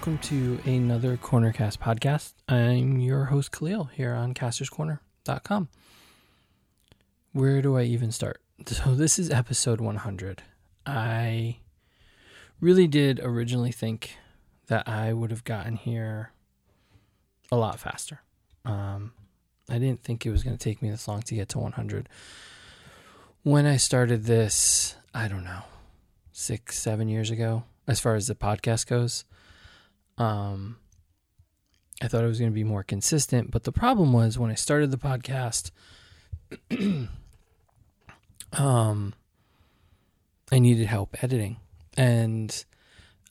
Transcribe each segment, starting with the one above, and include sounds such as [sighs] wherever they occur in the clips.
welcome to another Cornercast podcast. I'm your host, Khalil, here on casterscorner.com. Where do I even start? [laughs] So, this is episode 100. I really did originally think that I would have gotten here a lot faster. Um, I didn't think it was going to take me this long to get to 100. When I started this, I don't know, six, seven years ago, as far as the podcast goes, um, I thought it was going to be more consistent. But the problem was when I started the podcast, [clears throat] um, I needed help editing. And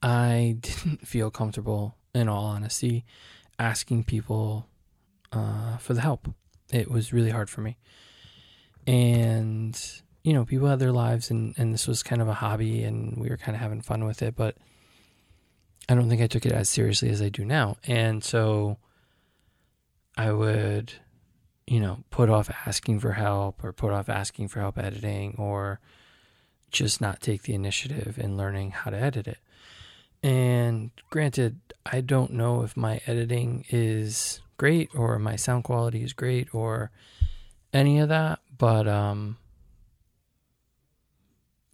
I [laughs] didn't feel comfortable, in all honesty, asking people uh, for the help. It was really hard for me. And, you know, people had their lives, and, and this was kind of a hobby, and we were kind of having fun with it. But I don't think I took it as seriously as I do now. And so I would, you know, put off asking for help or put off asking for help editing or just not take the initiative in learning how to edit it. And granted, I don't know if my editing is great or my sound quality is great or any of that, but um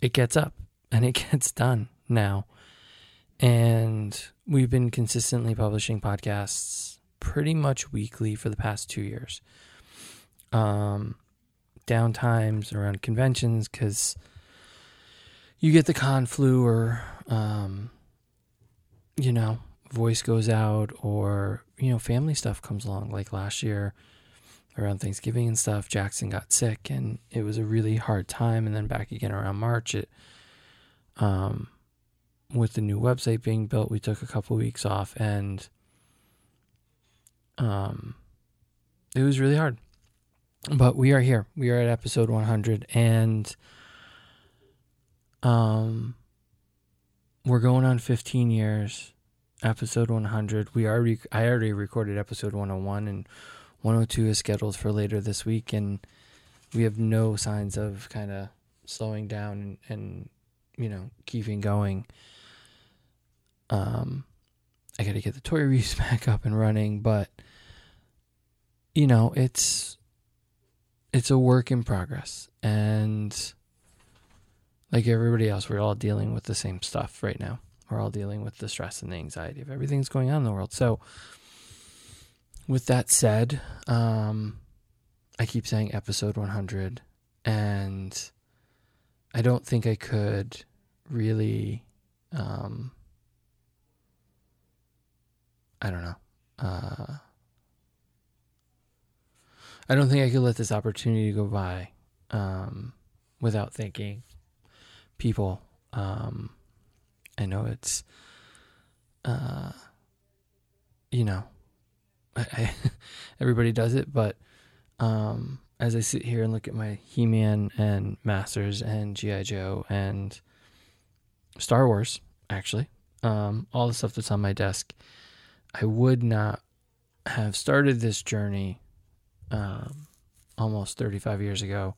it gets up and it [laughs] gets done now. And we've been consistently publishing podcasts pretty much weekly for the past 2 years. Um downtimes around conventions cuz you get the con flu or um, you know voice goes out or you know family stuff comes along like last year around thanksgiving and stuff jackson got sick and it was a really hard time and then back again around march it um with the new website being built we took a couple weeks off and um it was really hard but we are here we are at episode 100 and um, we're going on 15 years, episode 100. We already, I already recorded episode 101, and 102 is scheduled for later this week, and we have no signs of kind of slowing down and, and you know keeping going. Um, I got to get the toy reviews [laughs] back up and running, but you know it's it's a work in progress, and like everybody else, we're all dealing with the same stuff right now. We're all dealing with the stress and the anxiety of everything that's going on in the world. So, with that said, um, I keep saying episode 100, and I don't think I could really, um, I don't know. Uh, I don't think I could let this opportunity go by um, without thinking people. Um, I know it's, uh, you know, I, I [laughs] everybody does it, but um, as I sit here and look at my He Man and Masters and G.I. Joe and Star Wars, actually, um, all the stuff that's on my desk, I would not have started this journey um, almost 35 years ago.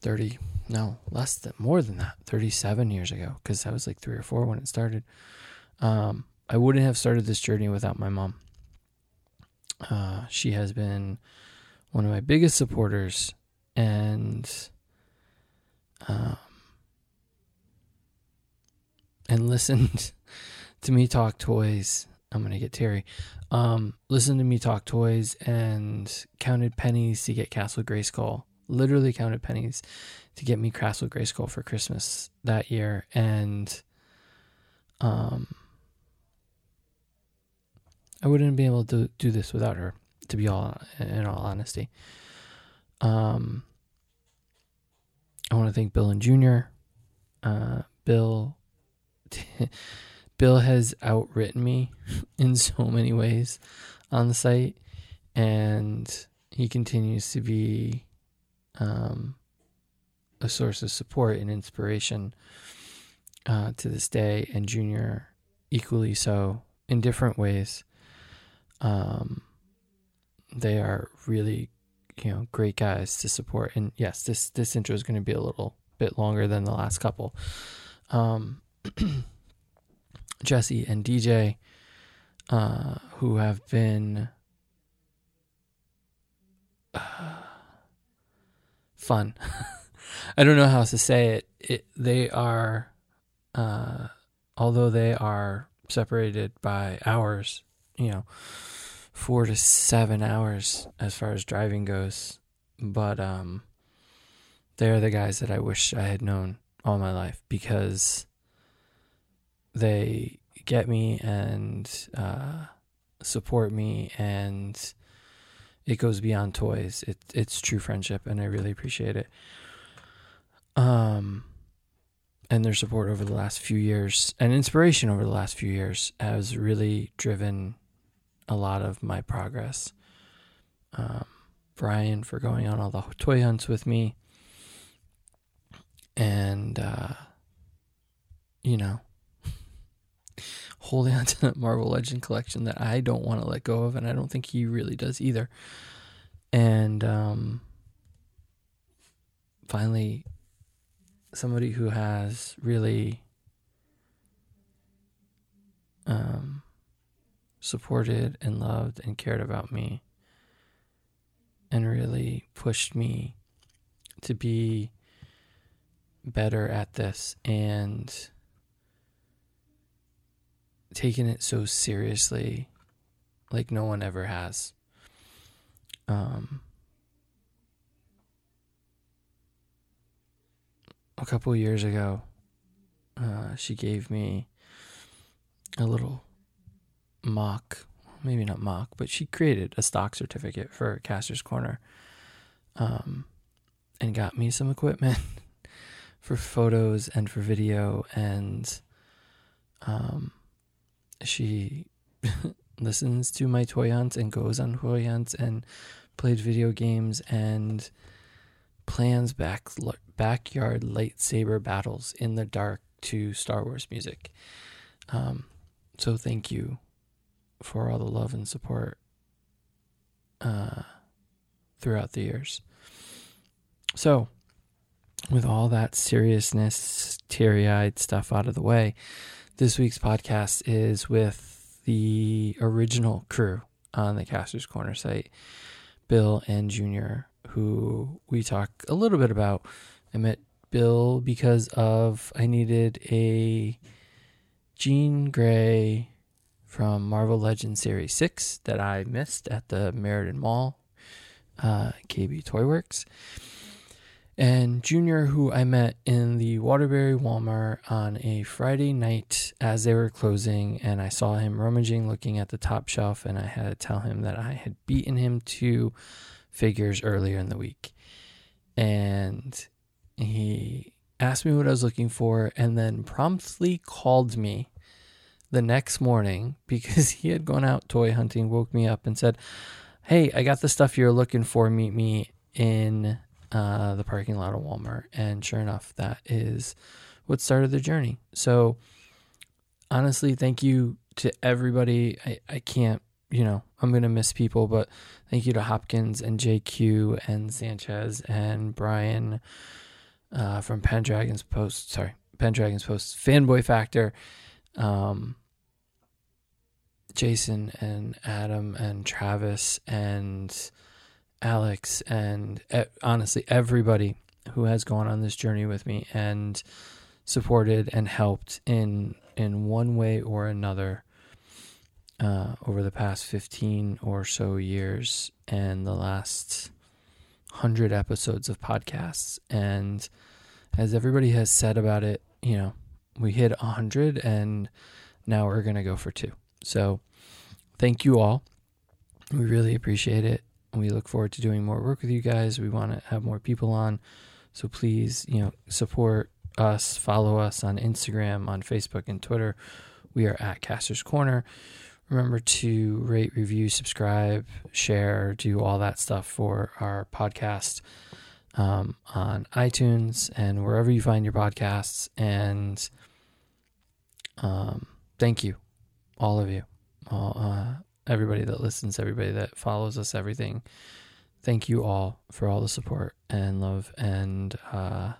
30 no less than more than that 37 years ago because i was like three or four when it started. Um, i wouldn't have started this journey without my mom. Uh, she has been one of my biggest supporters and um, and [laughs] listened to me talk toys i'm gonna get terry um, to me talk toys and counted pennies to get castle grayskull literally counted pennies to get me Castle Grayskull for Christmas that year, and um, I wouldn't be able to do this without her. To be all in all honesty, um, I want to thank Bill and Junior. Uh, Bill, [laughs] Bill has outwritten me [laughs] in so many ways on the site, and he continues to be um, a source of support and inspiration uh, to this day, and Junior equally so in different ways. Um, they are really, you know, great guys to support. And yes, this this intro is going to be a little bit longer than the last couple. Um, [clears throat] Jesse and DJ, uh, who have been uh, fun. [laughs] I don't know how else to say it. it they are, uh, although they are separated by hours, you know, four to seven hours as far as driving goes. But um, they're the guys that I wish I had known all my life because they get me and uh, support me and it goes beyond toys. It it's true friendship and I really appreciate it. Um and their support over the last few years and inspiration over the last few years has really driven a lot of my progress. Um, Brian for going on all the toy hunts with me. And, uh, you know, holding [laughs] on to that Marvel Legend collection that I don't want to let go of, and I don't think he really does either. And um, finally, somebody who has really um, supported and loved and cared about me and really pushed me to be better at this and taken it so seriously like no one ever has. Um, a couple years ago, uh, she gave me a little mock, maybe not mock, but she created a stock certificate for Caster's Corner um, and got me some equipment [laughs] for photos and for video. And um, she [laughs] listens to my toy hunts and goes on toy hunts and played video games and plans back backyard lightsaber battles in the dark to Star Wars music. Um, so thank you for all the love and support uh, throughout the years. So, with all that seriousness, teary eyed stuff out of the way, this week's podcast is with the original crew on the Caster's Corner site, Bill and Junior, who we talk a little bit about. I met Bill because of I needed a Jean Grey from Marvel Legends Series 6 that I missed at the Meriden Mall, uh, KB Toyworks. And Junior, who I met in the Waterbury Walmart on a Friday night as they were closing, and I saw him rummaging looking at the top shelf, and I had to tell him that I had beaten him to figures earlier in the week. And he asked me what I was looking for, and then promptly called me the next morning [laughs] because he had gone out toy hunting, woke me up and said, Hey, I got the stuff you're looking for. Meet me in uh, the parking lot of Walmart. And sure enough, that is what started the journey. So, honestly, thank you to everybody. I, I can't, you know, I'm going to miss people, but thank you to Hopkins and JQ and Sanchez and Brian uh, from Pendragon's Post. Sorry, Pendragon's Post Fanboy Factor. Um, Jason and Adam and Travis and Alex and honestly everybody who has gone on this journey with me and supported and helped in in one way or another uh, over the past 15 or so years and the last 100 episodes of podcasts and as everybody has said about it you know we hit 100 and now we're going to go for two so thank you all. We really appreciate it. We look forward to doing more work with you guys. We want to have more people on. So please, you know, support us, follow us on Instagram, on Facebook, and Twitter. We are at Caster's Corner. Remember to rate, review, subscribe, share, do all that stuff for our podcast um, on iTunes and wherever you find your podcasts. And um, thank you, all of you all, uh, everybody that listens, everybody that follows us, everything. Thank you all for all the support and love. And uh,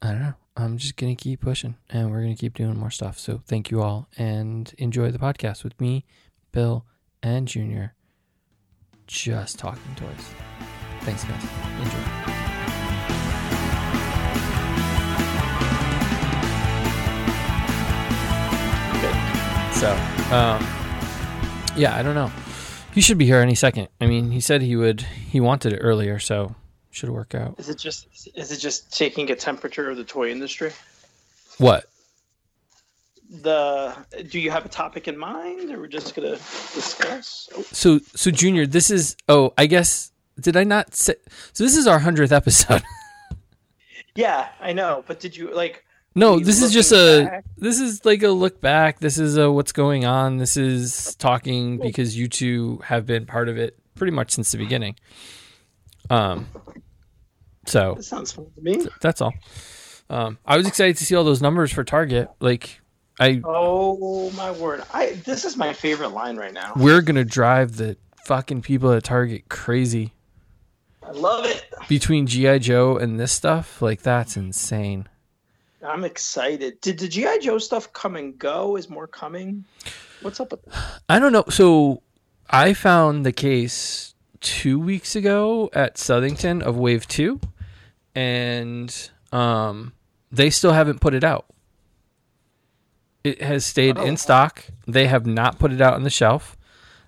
I don't know. I'm just gonna keep pushing, and we're gonna keep doing more stuff. So thank you all, and enjoy the podcast with me, Bill, and Junior. Just talking toys. Thanks, guys. Enjoy. Okay. So, um, yeah, I don't know. He should be here any second. I mean, he said he would. He wanted it earlier, so should work out. Is it just is it just taking a temperature of the toy industry? What? The do you have a topic in mind, or we're just gonna discuss? Oh, So, so Junior, this is. Oh, I guess did I not say? So this is our hundredth episode. [laughs] yeah, I know, but did you like? No, this is just looking a. This is like a look back. This is a what's going on. This is talking because you two have been part of it pretty much since the beginning. Um. So That sounds fun to me. that's all. Um, I was excited to see all those numbers for Target. Like, I Oh my word! I this is my favorite line right now. we're gonna drive the fucking people at Target crazy I love it. between GI Joe and this stuff. Like, that's insane. I'm excited. Did the GI Joe stuff come and go? Is more coming? What's up with that? I don't know. So I found the case two weeks ago at Southington of Wave Two, and um, they still haven't put it out. It has stayed Oh. in stock. They have not put it out on the shelf.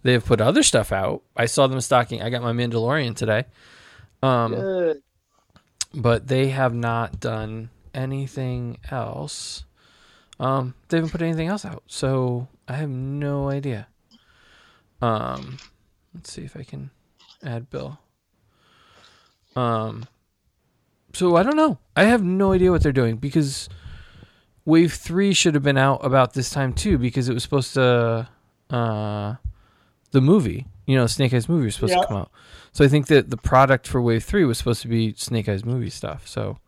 They have put other stuff out. I saw them stocking. I got my Mandalorian today, um, Good. but they have not done anything else. Um, they haven't put anything else out, so I have no idea. Um, let's see if I can add Bill. Um, so I don't know. I have no idea what they're doing because Wave Three should have been out about this time too because it was supposed to. Uh, the movie, you know, Snake Eyes movie was supposed Yeah. to come out. So I think that the product for Wave Three was supposed to be Snake Eyes movie stuff. So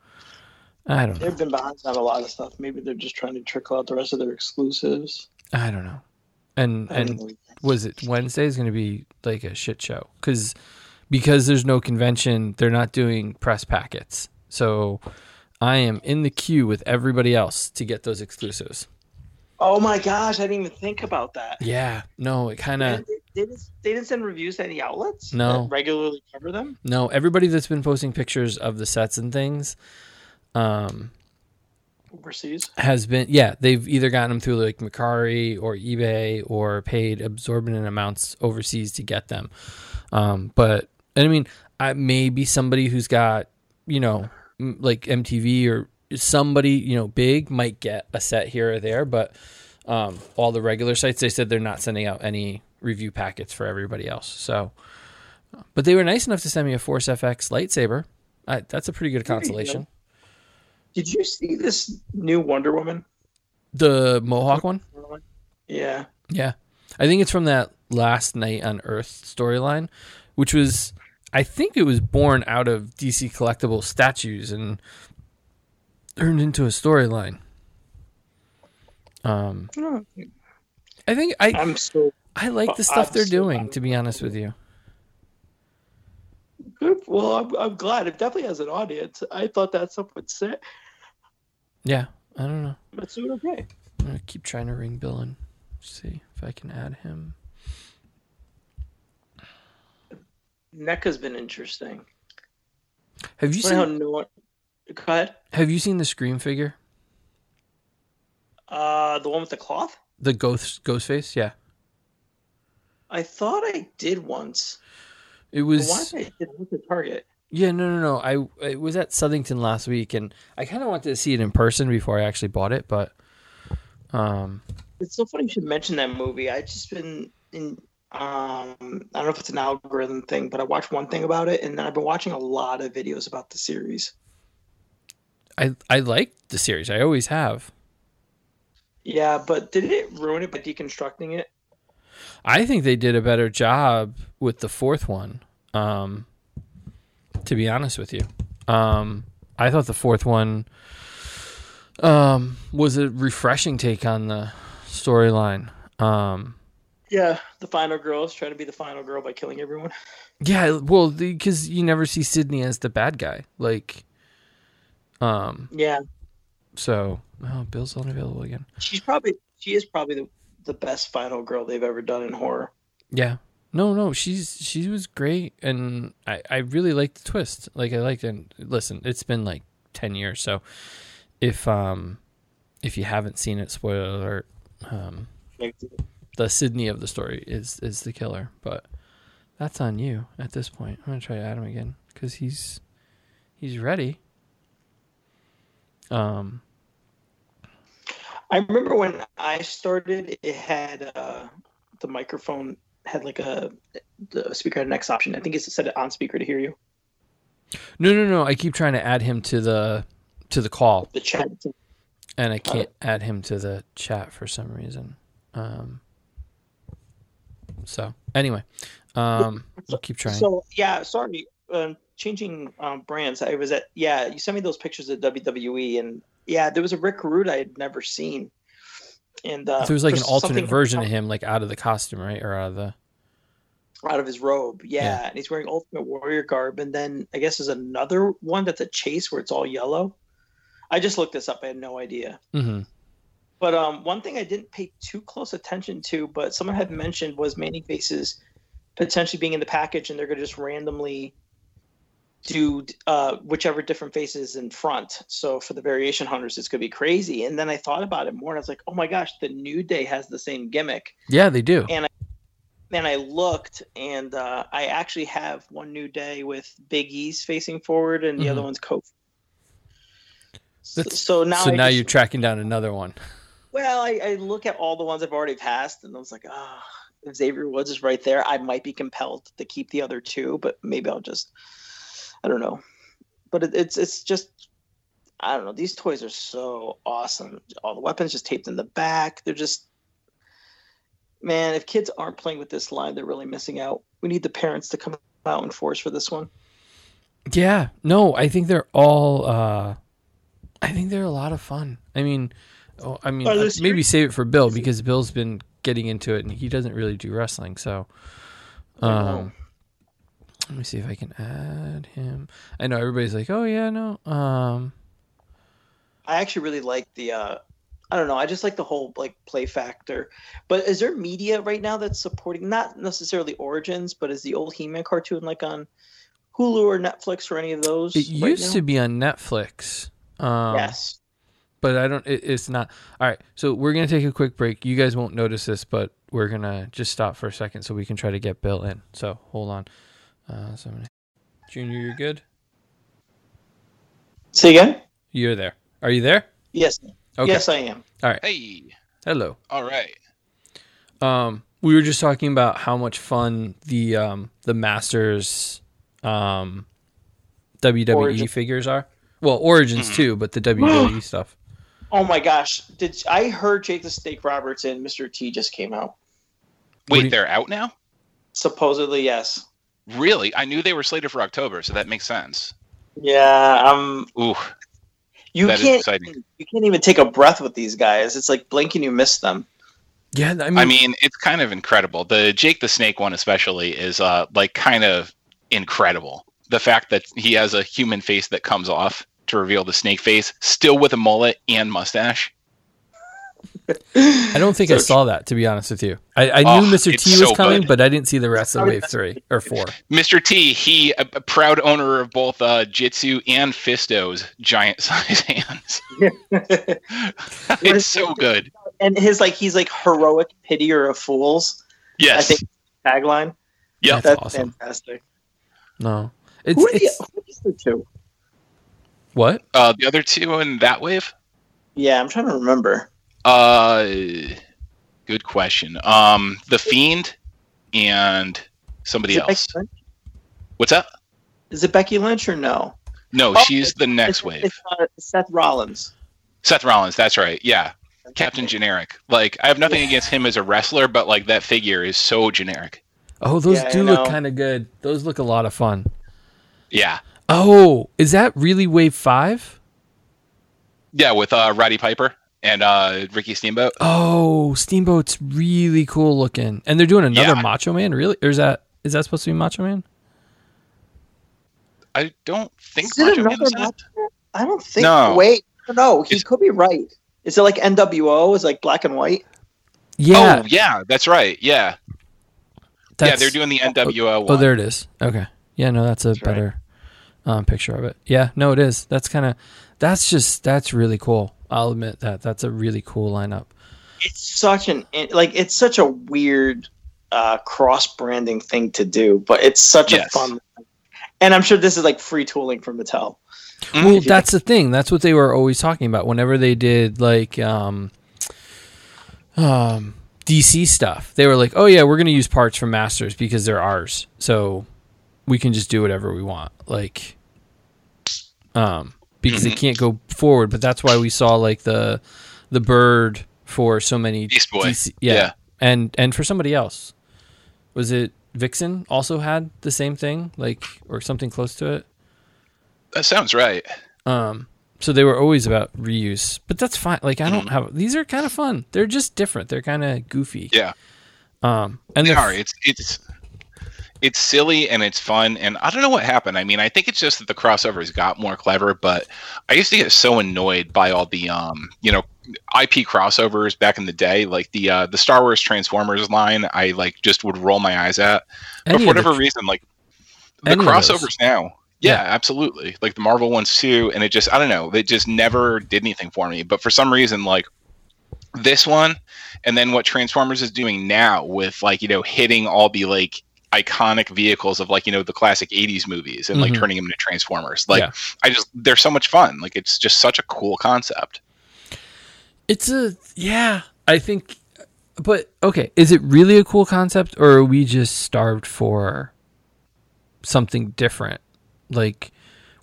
I don't know. They've been behind on a lot of stuff. Maybe they're just trying to trickle out the rest of their exclusives. I don't know. And don't and know. was it Wednesday is going to be like a shit show because because there's no convention, they're not doing press packets. So I am in the queue with everybody else to get those exclusives. Oh my gosh, I didn't even think about that. Yeah, no, it kind of they, didn't, they didn't send reviews to any outlets No. that regularly cover them. no. Everybody that's been posting pictures of the sets and things, um, overseas. has been yeah they've either gotten them through like Mercari or eBay or paid absorbent amounts overseas to get them. Um, but and I mean, I maybe somebody who's got you know m- like MTV or somebody you know big might get a set here or there, but um, all the regular sites they said they're not sending out any review packets for everybody else. So, but they were nice enough to send me a Force FX lightsaber. I, that's a pretty good There you go. consolation. Did you see this new Wonder Woman? The Mohawk one. Yeah. Yeah. I think it's from that Last Knight on Earth storyline, which was I think it was born out of DC collectible statues and turned into a storyline. Um Oh, I think I I'm so I like the I'm stuff they're so doing to be honest with you. good. Well, I'm, I'm glad. It definitely has an audience. I thought that stuff would sit, Yeah, I don't know. but it's doing okay. I'm going to keep trying to ring Bill and see if I can add him. NECA's been interesting. Have you Funny how seen no one. Go ahead. Have you seen the Scream figure? Uh, the one with the cloth. The ghost ghost face? Yeah. I thought I did once. It was why did I did with the Target? Yeah, no, no, no. I it was at Southington last week, and I kind of wanted to see it in person before I actually bought it, but um, It's so funny you should mention that movie. I just been in. Um, I don't know if it's an algorithm thing, but I watched one thing about it, and then I've been watching a lot of videos about the series. I I liked the series. I always have. Yeah, but did it ruin it by deconstructing it? I think they did a better job with the fourth one. Um, to be honest with you, um, I thought the fourth one um, was a refreshing take on the storyline. Um, Yeah, the final girl is trying to be the final girl by killing everyone. yeah, well, because you never see Sidney as the bad guy. Like, um, Yeah, So, oh, Bill's unavailable again. She's probably she is probably the, the best final girl they've ever done in horror. Yeah. No, no, she's she was great, and I I really liked the twist. Like I liked and Listen, it's been like ten years, so if um if you haven't seen it, spoiler alert, um the Sidney of the story is is the killer, but that's on you at this point. I'm gonna try Adam again because he's he's ready. Um, I remember when I started, it had uh, the microphone had like a the speaker had an X option. I think it's set it on speaker to hear you. no, no, no. I keep trying to add him to the to the call, The chat. and I can't add him to the chat for some reason. Um, so anyway, um, I'll keep trying. So yeah, sorry. Um, changing um, brands. I was at yeah. You sent me those pictures of WWE, and yeah, there was a Rick Rude I had never seen. And uh, so it was like an alternate version of him, like out of the costume, right, or out of the. out of his robe. Yeah, Yeah. and he's wearing Ultimate Warrior garb. And then I guess there's another one that's a chase where it's all yellow. I just looked this up. I had no idea. hmm But um, one thing I didn't pay too close attention to, but someone had mentioned was Manny Faces potentially being in the package, and they're going to just randomly do uh, whichever different faces in front. So for the variation hunters, it's going to be crazy. And then I thought about it more, and I was like, oh my gosh, the New Day has the same gimmick. Yeah, they do. And And I looked, and uh, I actually have one New Day with Big E's facing forward, and the other Mhm. one's Kofi. So, so now, so I now just- you're tracking down another one. well, I, I look at all the ones I've already passed, and I was like, ah, if Xavier Woods is right there, I might be compelled to keep the other two, but maybe I'll just, I don't know. But it, it's it's just, I don't know. These toys are so awesome. All the weapons just taped in the back. They're just, man. If kids aren't playing with this line, they're really missing out. We need the parents to come out in force for this one. Yeah, no, I think they're all. uh I think they're a lot of fun. I mean, oh, I mean, Are uh, they maybe save it for Bill because Bill's been getting into it and he doesn't really do wrestling. So, I know. um, let me see if I can add him. I know everybody's like, "Oh yeah, no." Um, I actually really like the uh I don't know, I just like the whole like play factor. But is there media right now that's supporting not necessarily Origins, but is the old He-Man cartoon like on Hulu or Netflix or any of those? it right used now? to be on Netflix. Um, yes. but I don't. It, it's not. All right, so we're gonna take a quick break. You guys won't notice this, but we're gonna just stop for a second so we can try to get Bill in. So hold on. Uh, so I'm Junior, you're good. Say again? You're there. Are you there? Yes. Okay. Yes, I am. All right. Hey, Hello. all right. Um, we were just talking about how much fun the um the Masters um WWE Origin. figures are. Well, Origins Mhm. too, but the WWE stuff. Oh my gosh. Did I heard Jake the Snake Roberts and Mr. T just came out. Wait, you- they're out now? Supposedly, yes. Really? I knew they were slated for October, so that makes sense. Yeah, um Ooh, you That is can't exciting. you can't even take a breath with these guys. It's like blinking you miss them. Yeah, I mean, I mean, it's kind of incredible. The Jake the Snake one, especially, is uh like kind of incredible. The fact that he has a human face that comes off to reveal the snake face, still with a mullet and mustache. I don't think I saw that to be honest with you. I, I Oh, knew Mr. T was so coming, good. but I didn't see the rest of Wave Three or Four. Mr. T, he a, a proud owner of both uh, Jitsu and Fisto's giant [laughs] size hands. [laughs] it's so good. and his like he's like heroic pitier of fools. Yes. I think tagline. Yeah, That's That's awesome. fantastic. No, it's, Who are the, it's who is the two? what? Uh, the other two in that wave. Yeah, I'm trying to remember. Uh, good question. Um, the Fiend and somebody else. Becky Lynch? What's that? is it Becky Lynch or no? No, Oh, she's the next It's- wave. It's uh, Seth Rollins. Seth Rollins. That's right. Yeah, Captain Generic. Like, I have nothing against him as a wrestler, but like that figure is so generic. Oh, those Yeah, do look kind of good. Those look a lot of fun. Yeah, Oh, is that really Wave Five? yeah, with uh, Roddy Piper and uh, Ricky Steamboat. Oh, Steamboat's really cool looking, and they're doing another Yeah. Macho Man. Really, or is that is that supposed to be Macho Man? I don't think Is it Macho another Man's in. Macho Man? I don't think. No. Wait, don't. He It's- could be right. Is it like NWO? Is like black and white? Yeah, Oh yeah, that's right. Yeah, yeah, they're doing the NWO. Oh, one. there it is. Okay. Yeah, no, that's a That's right. better um, picture of it. Yeah, no, it is. That's kind of that's just that's really cool. I'll admit that that's a really cool lineup. It's such an like it's such a weird uh, cross branding thing to do, but it's such Yes. a fun. And I'm sure this is like free tooling from Mattel. Mhm. Well, that's the thing. That's what they were always talking about whenever they did like um, um, DC stuff. They were like, "Oh yeah, we're going to use parts from Masters because they're ours, so we can just do whatever we want." Like, um, because they Mhm. can't go forward. But that's why we saw like the the bird for so many Beast Boy. DC yeah. Yeah. and and for somebody else, was it Vixen? Also had the same thing, like or something close to it. that sounds right. Um, so they were always about reuse, but that's fine. Like I don't Mm-hmm. have these are kind of fun. They're just different. They're kind of goofy. Yeah. Um, and They are. It's it's it's silly and it's fun and I don't know what happened. I mean, I think it's just that the crossovers got more clever, but I used to get so annoyed by all the um, you know, IP crossovers back in the day, like the uh the Star Wars Transformers line, I like just would roll my eyes at. But for of the- whatever reason, like the any crossovers now. Yeah, Yeah. absolutely. Like the Marvel ones too, and it just I don't know, it just never did anything for me. But for some reason, like this one, and then what Transformers is doing now with like you know hitting all the like iconic vehicles of like you know the classic 80s movies and like Mhm. turning them into transformers like Yeah. i just they're so much fun like it's just such a cool concept It's a yeah. I think, but okay. Is it really a cool concept, or are we just starved for something different? Like,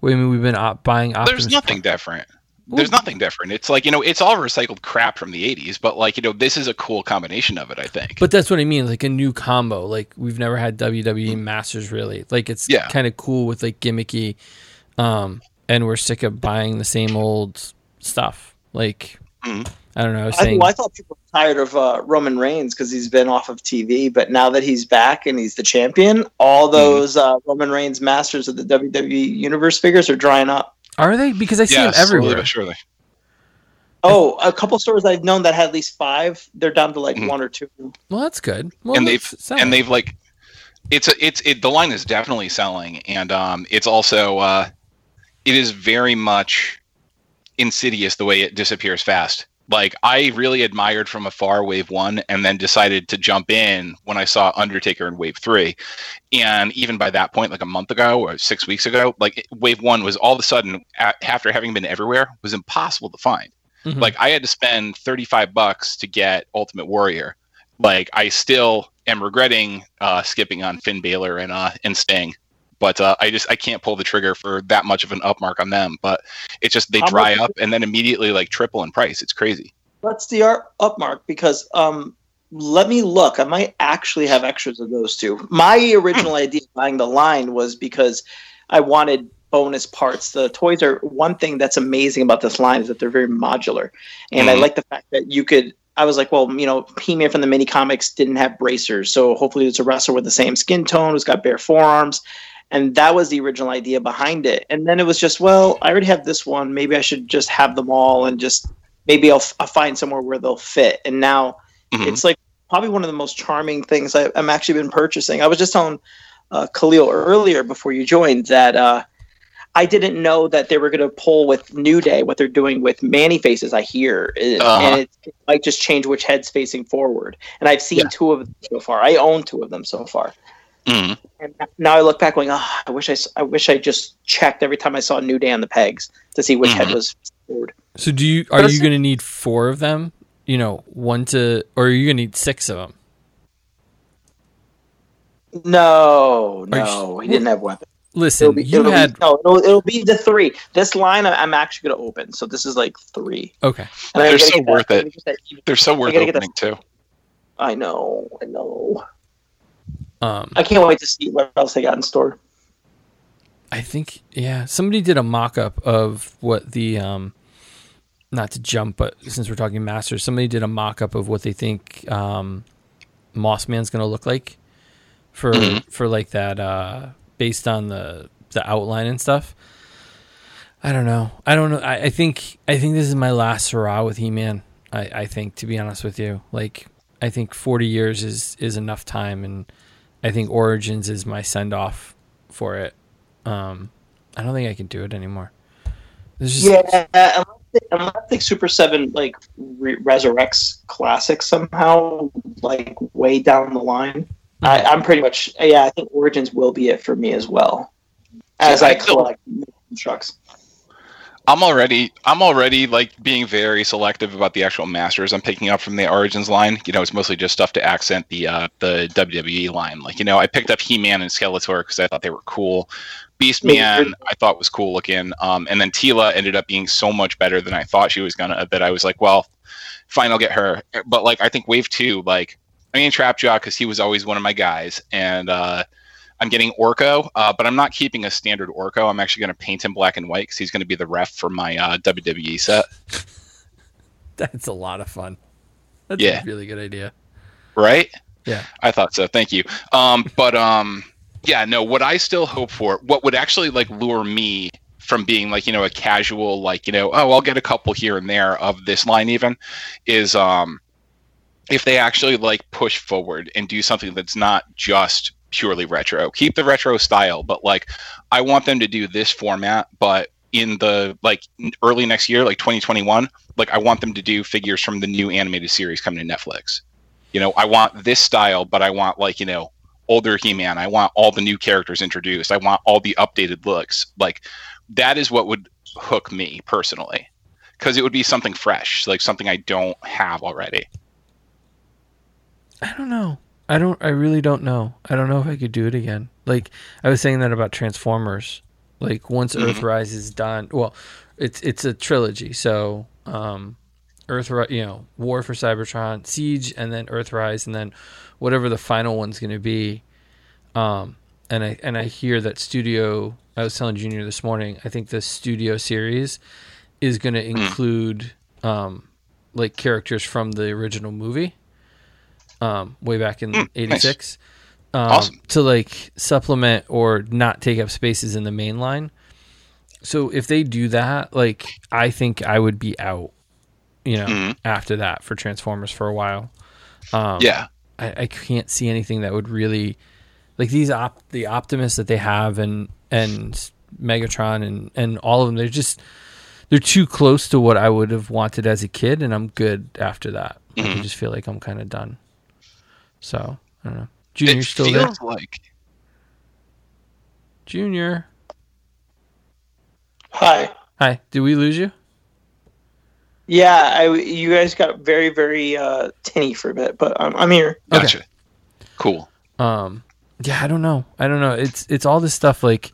I mean, we've been op- buying. Optimus there's nothing Prime- different there's nothing different it's like you know it's all recycled crap from the 80s but like you know this is a cool combination of it i think But that's what I mean, like a new combo. Like we've never had WWE Masters really. Like it's Mm. Yeah. kind of cool with like gimmicky, um, and we're sick of buying the same old stuff. Like Mhm. I don't know. I was I, well, I thought people were tired of uh, Roman Reigns because he's been off of TV, but now that he's back and he's the champion, all Mm-hmm. those uh, Roman Reigns Masters of the WWE Universe figures are drying up. Are they? Because I see yeah them slowly everywhere. but surely Oh, a couple stores I've known that had at least five, they're down to like Mhm. one or two. Well, that's good. Well, and they've that's selling. and they've like it's a it's it the line is definitely selling and um it's also uh it is very much insidious the way it disappears fast like i really admired from afar wave one and then decided to jump in when i saw undertaker in wave three and even by that point like a month ago or six weeks ago like wave one was all of a sudden after having been everywhere was impossible to find Mhm. like I had to spend 35 bucks to get Ultimate Warrior. Like I still am regretting uh, skipping on Finn Balor and uh, and Sting, but uh, I just I can't pull the trigger for that much of an upmark on them. But it's just they dry up and then immediately like triple in price. It's crazy. What's the upmark? Because um, let me look. I might actually have extras of those two. My original idea of buying the line was because I wanted bonus parts. The toys are one thing that's amazing about this line is that they're very modular, and I Mhm. like the fact that you could. I was like, well, you know, He-Man from the mini comics didn't have bracers, so hopefully it's a wrestler with the same skin tone who's got bare forearms. And that was the original idea behind it. And then it was just, well, I already have this one. Maybe I should just have them all and just maybe I'll, f- I'll find somewhere where they'll fit. And now Mhm. it's like probably one of the most charming things I, I'm actually been purchasing. I was just telling uh, Khalil earlier before you joined that uh, I didn't know that they were going to pull with New Day what they're doing with Manny faces. I hear, Uh, Uh-huh. and it, it might just change which head's facing forward. And I've seen Yeah. two of them so far. I own two of them so far. Mhm. And now I look back, going, "Oh, I wish I, s- I wish I just checked every time I saw a New Day on the pegs to see which head Mhm. was forward." so do you? Are But you going to need four of them? You know, one to, or are you going to need six of them? No, Are you no, s- he didn't have weapons. Listen, It'll be, you it'll had be, no, it'll, it'll be the three. This line I- I'm actually going to open, so this is like three. okay. And They're so get that- worth it. gotta get that- They're so worth gotta opening too. I know, I know. Um, I can't wait to see what else they got in store. I think yeah, somebody did a mock-up of what the um not to jump, but since we're talking masters, somebody did a mock-up of what they think um Moss Man's going to look like for Mhm. for like that uh based on the the outline and stuff. I don't know. I don't know. I, I think I think this is my last hurrah with He Man. I, I think to be honest with you, like I think forty years is is enough time, and I think Origins is my send off for it. Um, I don't think I can do it anymore. There's just, yeah, unless they, unless they Super Seven like re- resurrects classic somehow, like way down the line. I, I'm pretty much yeah. I think Origins will be it for me as well, as I, I collect trucks. I'm already I'm already like being very selective about the actual masters I'm picking up from the Origins line. You know, it's mostly just stuff to accent the uh, the WWE line. Like, you know, I picked up He-Man and Skeletor because I thought they were cool. Beast Man I thought was cool looking. Um, and then Teela ended up being so much better than I thought she was gonna that I was like, well, fine, I'll get her. But like I think Wave Two, like I mean Trapjaw because he was always one of my guys, and uh, I'm getting Orko, uh, but I'm not keeping a standard Orko. I'm actually going to paint him black and white because he's going to be the ref for my uh, WWE set. [laughs] That's a lot of fun. That's yeah. a really good idea. Right? Yeah. I thought so. Thank you. Um, but um, yeah, no, what I still hope for, what would actually like lure me from being like, you know, a casual, like, you know, oh, I'll get a couple here and there of this line even, is um, if they actually like push forward and do something that's not just purely retro. Keep the retro style, but like I want them to do this format, but in the like early next year, like 2021, like I want them to do figures from the new animated series coming to Netflix. You know, I want this style, but I want like, you know, older He-Man. I want all the new characters introduced. I want all the updated looks. Like that is what would hook me personally. Cuz it would be something fresh, like something I don't have already. I don't know. I don't. I really don't know. I don't know if I could do it again. Like I was saying that about Transformers. Like once mm-hmm. Earthrise is done, well, it's it's a trilogy. So um, Earth, you know, War for Cybertron, Siege, and then Earthrise, and then whatever the final one's going to be. Um, and I and I hear that Studio. I was telling Junior this morning. I think the Studio series is going to hmm. include um, like characters from the original movie um, way back in '86. nice. um, awesome. To like supplement or not take up spaces in the main line. So if they do that, like I think I would be out, you know, mm-hmm. after that for Transformers for a while. Um, yeah, I, I can't see anything that would really like these op the Optimus that they have and and Megatron and and all of them. They're just they're too close to what I would have wanted as a kid, and I'm good after that. Mm-hmm. I just feel like I'm kind of done. So I don't know. Junior still there? Like Junior. Hi. Hi. Did we lose you? Yeah, I, you guys got very, very uh, tinny for a bit, but I'm, I'm here. Gotcha. Okay. Cool. Um, yeah, I don't know. I don't know. It's it's all this stuff. Like,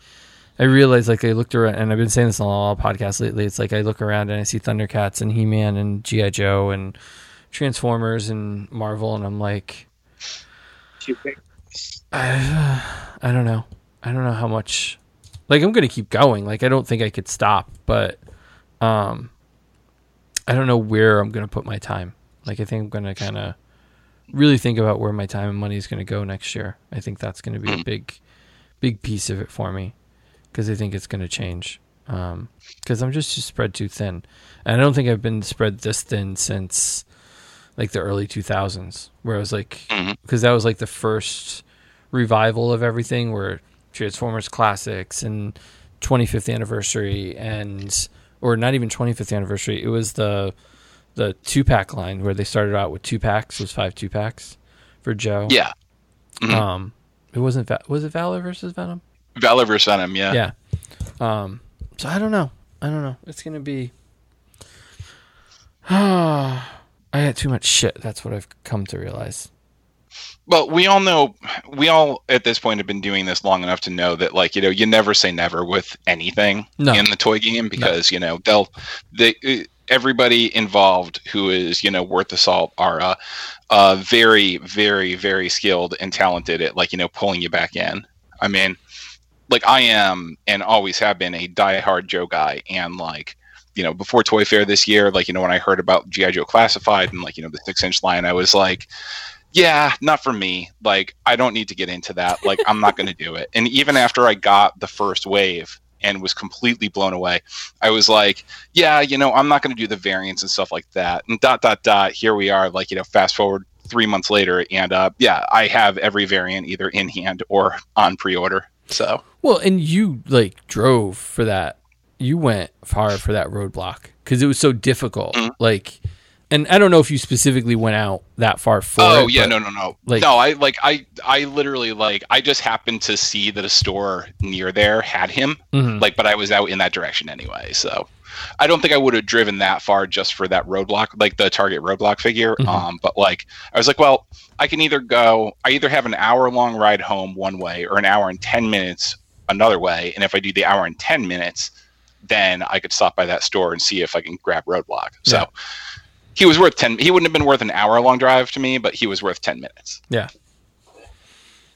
I realize, like, I looked around, and I've been saying this on all podcasts lately. It's like I look around and I see Thundercats and He Man and GI Joe and Transformers and Marvel, and I'm like, think? I, I don't know. I don't know how much. Like I'm gonna keep going. Like I don't think I could stop, but um, I don't know where I'm gonna put my time. Like I think I'm gonna kind of really think about where my time and money is gonna go next year. I think that's gonna be a [clears throat] big, big piece of it for me because I think it's gonna change. Um, because I'm just, just spread too thin, and I don't think I've been spread this thin since like the early 2000s where I was like because mm-hmm. that was like the first revival of everything where Transformers classics and 25th anniversary and or not even 25th anniversary it was the the two pack line where they started out with two packs was five two packs for Joe. Yeah. Mm-hmm. um it wasn't was it Valor versus Venom? Valor versus Venom yeah. Yeah. Um so I don't know. I don't know. It's gonna be ah [sighs] [sighs] I had too much shit. That's what I've come to realize. Well, we all know, we all at this point have been doing this long enough to know that, like, you know, you never say never with anything no. in the toy game because, no. you know, they'll, they, everybody involved who is, you know, worth the salt are uh, uh, very, very, very skilled and talented at, like, you know, pulling you back in. I mean, like, I am and always have been a die-hard Joe guy, and, like, you know, before Toy Fair this year, like, you know, when I heard about G.I. Joe Classified and, like, you know, the six inch line, I was like, yeah, not for me. Like, I don't need to get into that. Like, I'm not going to do it. And even after I got the first wave and was completely blown away. I was like, yeah, you know, I'm not going to do the variants and stuff like that. And dot dot dot. Here we are, like you know, fast forward three months later, and uh, yeah, I have every variant either in hand or on pre-order. So well, and you like drove for that. You went far for that roadblock because it was so difficult. Mm-hmm. Like and I don't know if you specifically went out that far for. Oh it, yeah, no, no, no, like, no. I like I I literally like I just happened to see that a store near there had him, mm-hmm. like, but I was out in that direction anyway, so I don't think I would have driven that far just for that roadblock, like the Target roadblock figure. Mm-hmm. Um, but like I was like, well, I can either go, I either have an hour long ride home one way or an hour and ten minutes another way, and if I do the hour and ten minutes, then I could stop by that store and see if I can grab roadblock. So. Yeah he was worth 10 he wouldn't have been worth an hour long drive to me but he was worth 10 minutes. Yeah.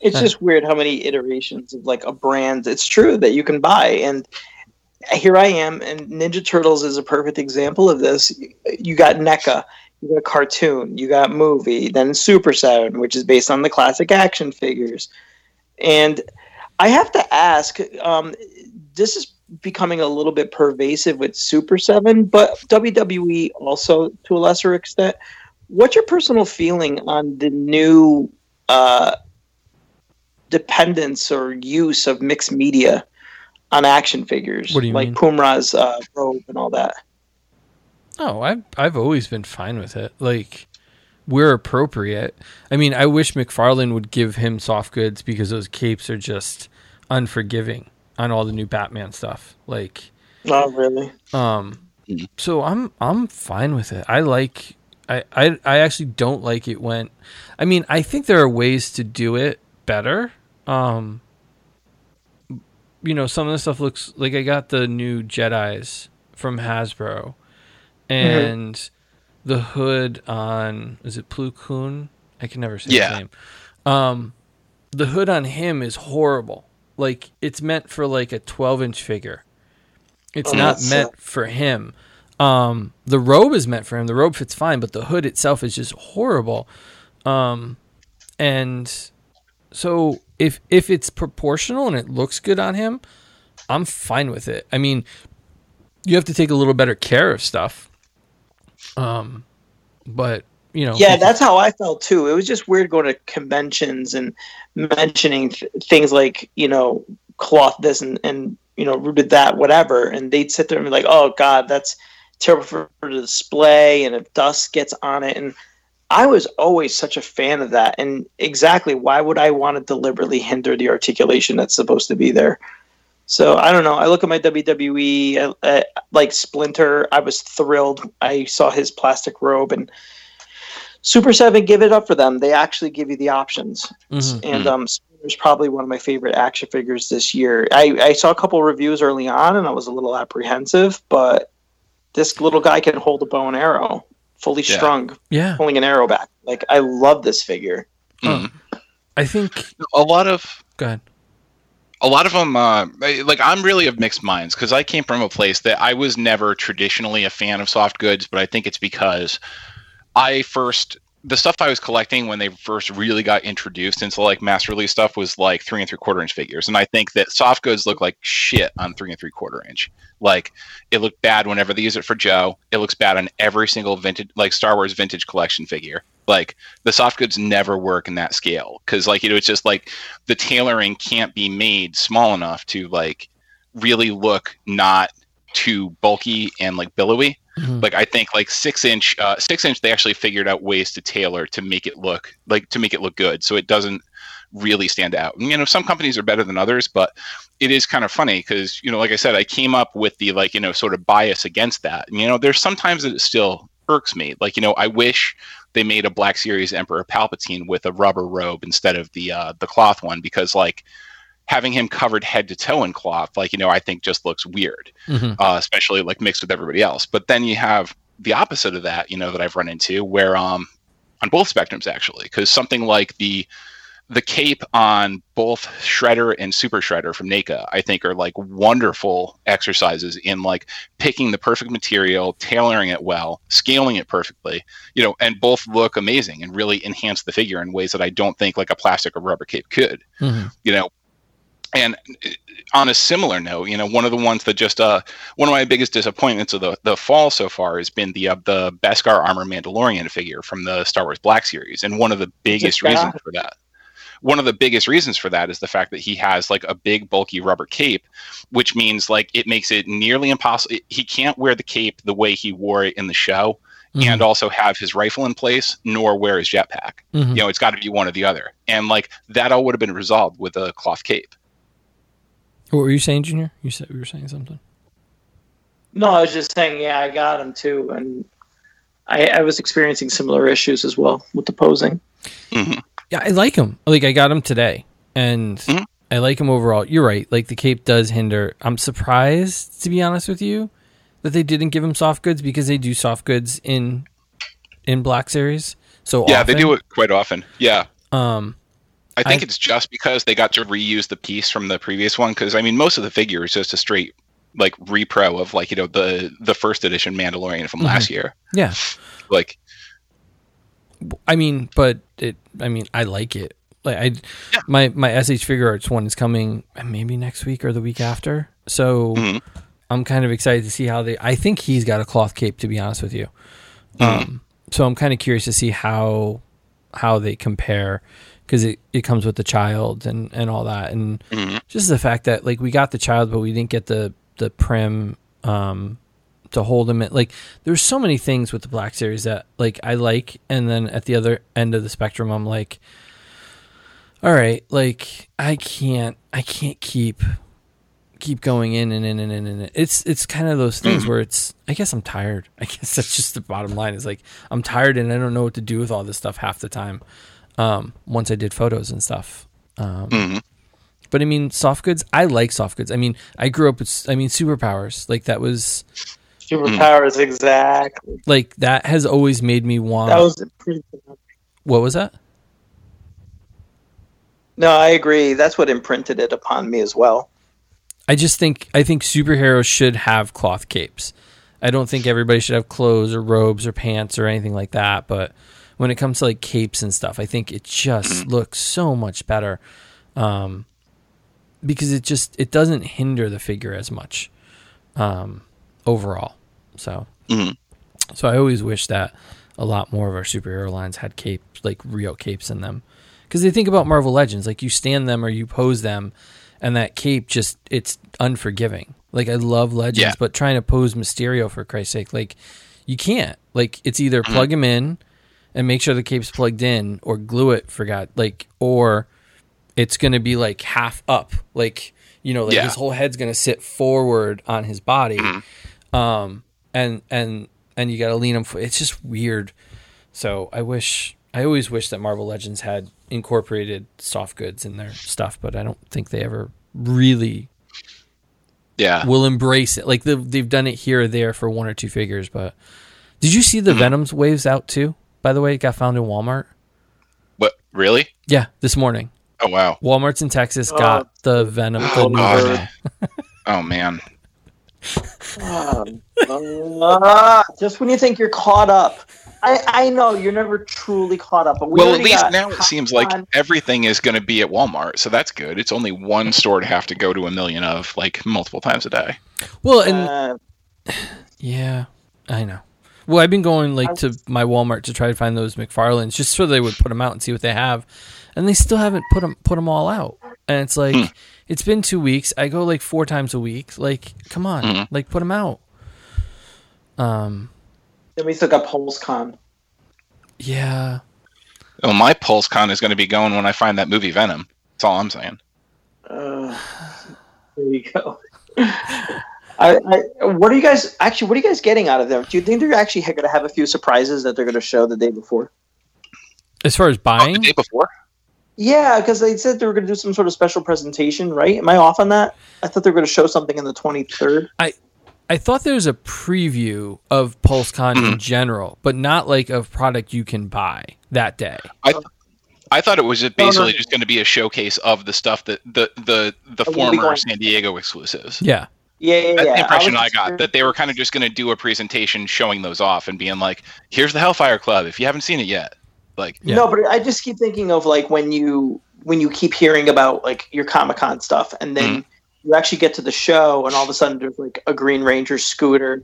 It's just weird how many iterations of like a brand it's true that you can buy and here i am and ninja turtles is a perfect example of this. You got NECA you got a cartoon you got movie then super 7 which is based on the classic action figures. And i have to ask um, this is becoming a little bit pervasive with Super 7, but WWE also to a lesser extent. What's your personal feeling on the new uh, dependence or use of mixed media on action figures? What do you like mean? Pumbaa's uh, robe and all that? Oh, I've I've always been fine with it. Like we're appropriate. I mean, I wish McFarlane would give him soft goods because those capes are just unforgiving on all the new Batman stuff. Like, not really. Um, so I'm I'm fine with it. I like. I, I I actually don't like it when. I mean, I think there are ways to do it better. Um, you know, some of the stuff looks like I got the new Jedi's from Hasbro, and mm-hmm. the hood on is it Plo Koon? I can never say yeah. his name. Um, the hood on him is horrible. Like it's meant for like a 12 inch figure. It's oh, not meant for him. Um, the robe is meant for him. The robe fits fine, but the hood itself is just horrible. Um, and so if if it's proportional and it looks good on him, I'm fine with it. I mean, you have to take a little better care of stuff. Um, but you know. Yeah, that's how I felt too. It was just weird going to conventions and mentioning th- things like you know cloth this and and you know rooted that whatever, and they'd sit there and be like, "Oh God, that's terrible for, the display," and if dust gets on it, and I was always such a fan of that. And exactly, why would I want to deliberately hinder the articulation that's supposed to be there? So I don't know. I look at my WWE, I, uh, I, uh, like Splinter. I was thrilled. I saw his plastic robe, and Super Seven, give it up for them. They actually give you the options, mm-hmm. and um, is probably one of my favorite action figures this year. I, I saw a couple reviews early on, and I was a little apprehensive, but this little guy can hold a bow and arrow, fully yeah. strung, yeah, pulling an arrow back. Like I love this figure. Mm. I think a lot of go ahead. A lot of them, uh, like I'm really of mixed minds because I came from a place that I was never traditionally a fan of soft goods, but I think it's because I first the stuff I was collecting when they first really got introduced into like mass release stuff was like three and three quarter inch figures, and I think that soft goods look like shit on three and three quarter inch. Like it looked bad whenever they use it for Joe. It looks bad on every single vintage like Star Wars vintage collection figure. Like the soft goods never work in that scale because like you know it's just like the tailoring can't be made small enough to like really look not too bulky and like billowy Mm-hmm. Like I think like six inch, uh, six inch, they actually figured out ways to tailor to make it look like to make it look good, so it doesn't really stand out. And, you know, some companies are better than others, but it is kind of funny because you know, like I said, I came up with the like you know sort of bias against that. And, you know, there's sometimes that it still irks me. Like you know, I wish they made a Black Series Emperor Palpatine with a rubber robe instead of the uh, the cloth one because like having him covered head to toe in cloth, like, you know, I think just looks weird, mm-hmm. uh, especially like mixed with everybody else. But then you have the opposite of that, you know, that I've run into where, um, on both spectrums actually, because something like the, the cape on both Shredder and Super Shredder from NECA, I think are like wonderful exercises in like picking the perfect material, tailoring it well, scaling it perfectly, you know, and both look amazing and really enhance the figure in ways that I don't think like a plastic or rubber cape could. Mm-hmm. You know, and on a similar note, you know, one of the ones that just uh one of my biggest disappointments of the the fall so far has been the uh, the Beskar armor Mandalorian figure from the Star Wars Black series, and one of the biggest got- reasons for that. One of the biggest reasons for that is the fact that he has like a big bulky rubber cape, which means like it makes it nearly impossible. He can't wear the cape the way he wore it in the show, and also have his rifle in place, nor wear his jetpack. Mhm. You know, it's got to be one or the other, and like that all would have been resolved with a cloth cape. What were you saying, Junior? You said you were saying something. No, I was just saying, yeah, I got him too, and I, I was experiencing similar issues as well with the posing. Yeah, I like him. Like I got him today, and Mhm. I like him overall. You're right. Like the cape does hinder. I'm surprised, to be honest with you, that they didn't give him soft goods because they do soft goods in in Black Series. So Yeah, they do it quite often. Yeah. Um, I think I- it's just because they got to reuse the piece from the previous one. Because I mean, most of the figure is just a straight like repro of like you know the the first edition Mandalorian from last year. yeah. Like, I mean, but it. I mean, I like it. Like I, my my SH Figuarts one is coming uh, maybe next week or the week after. So Mhm. I'm kind of excited to see how they. I think he's got a cloth cape, to be honest with you. Mhm. Um, so I'm kind of curious to see how how they compare because it, it comes with the child and and all that. And Mhm. just the fact that like we got the child but we didn't get the the prim um to hold him at like there's so many things with the black series that like I like. And then at the other end of the spectrum I'm like all right like I can't I can't keep keep going in and in and in and in. it's it's kind of those things where it's I guess I'm tired. [laughs] I guess that's just the bottom line is like I'm tired and I don't know what to do with all this stuff half the time um once I did photos and stuff um mhm. but I mean, soft goods. I like soft goods. I mean, I grew up with. I mean, superpowers. Like that was Superpowers, exactly. like that has always made me want. That was pretty. what was that? No, I agree. That's what imprinted it upon me as well. I just think I think superheroes should have cloth capes. I don't think everybody should have clothes or robes or pants or anything like that. But when it comes to like capes and stuff, I think it just looks so much better. Um, because it just it doesn't hinder the figure as much um, overall. So Mhm. so I always wish that a lot more of our superhero lines had capes like real capes in them. Because they think about Marvel Legends, like you stand them or you pose them, and that cape just it's unforgiving. Like I love Legends, Yeah. but trying to pose Mysterio for Christ's sake, like you can't. Like it's either Mm-hmm. plug him in and make sure the cape's plugged in, or glue it. Forgot like or it's gonna be like half up, like you know, like Yeah. his whole head's gonna sit forward on his body, Mm-hmm. um, and and and you gotta lean him. For, it's just weird. So I wish I always wish that Marvel Legends had incorporated soft goods in their stuff, but I don't think they ever really yeah. will embrace it. Like they've, they've done it here or there for one or two figures, but did you see the Mm-hmm. Venom's waves out too? By the way, it got found in Walmart. What? Really? Yeah, this morning. Oh wow. Walmart's in Texas got the Venom. The Oh new god. [laughs] Oh man. Um, [laughs] uh, just when you think you're caught up. I, I know you're never truly caught up, but we Well, at least got now it seems like everything is going to be at Walmart, so that's good. It's only one store to have to go to a million of, like multiple times a day. Well, and Uh, [sighs] Yeah, I know. Well, I've been going like to my Walmart to try to find those McFarlanes just so they would put them out and see what they have, and they still haven't put them put them all out. And it's like Hmm. it's been two weeks. I go like four times a week. Like, come on, Mhm. like put them out. Um, then we still got PulseCon. yeah, Oh, my PulseCon is going to be going when I find that movie Venom. That's all I'm saying. Uh, there you go. [laughs] I, I, what are you guys actually? What are you guys getting out of them? Do you think they're actually going to have a few surprises that they're going to show the day before? as far as Oh, buying, the day before? Yeah, because they said they were going to do some sort of special presentation, right? Am I off on that? I thought they were going to show something on the twenty third. I I thought there was a preview of PulseCon Mm-hmm. in general, but not like a product you can buy that day. I I thought it was just No, no. basically just going to be a showcase of the stuff that the the the Oh, former San Diego exclusives. Yeah, Yeah, yeah, That's yeah. the impression was I, got. That they were kind of just going to do a presentation showing those off and being like, "Here's the Hellfire Club. If you haven't seen it yet, like, Yeah. No, but I just keep thinking of like when you when you keep hearing about like your Comic Con stuff, and then you actually get to the show, and all of a sudden there's like a Green Ranger scooter.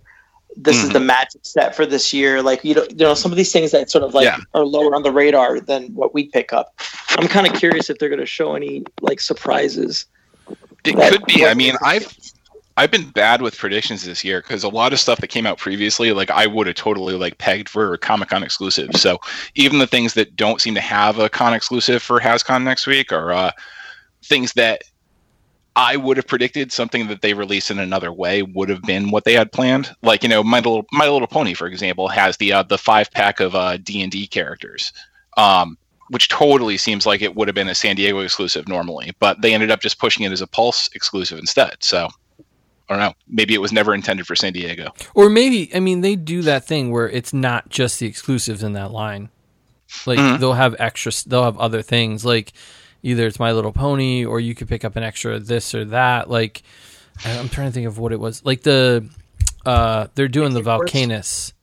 This is Mhm. the magic set for this year. Like you know, you know some of these things that sort of like Yeah. are lower on the radar than what we pick up. I'm kind of curious if they're going to show any like surprises. It could be. I mean, I've I've been bad with predictions this year because a lot of stuff that came out previously, like I would have totally like pegged for Comic Con exclusive. So even the things that don't seem to have a con exclusive for HasCon next week are uh, things that I would have predicted something that they released in another way would have been what they had planned. Like you know, my little my little pony, for example, has the uh, the five pack of uh, D and D characters. Um, which totally seems like it would have been a San Diego exclusive normally, but they ended up just pushing it as a Pulse exclusive instead. So I don't know. Maybe it was never intended for San Diego. Or maybe I mean they do that thing where it's not just the exclusives in that line. Like Mhm. they'll have extra they'll have other things like either it's My Little Pony or you could pick up an extra this or that like I- I'm trying to think of what it was. Like the uh they're doing the Volcanus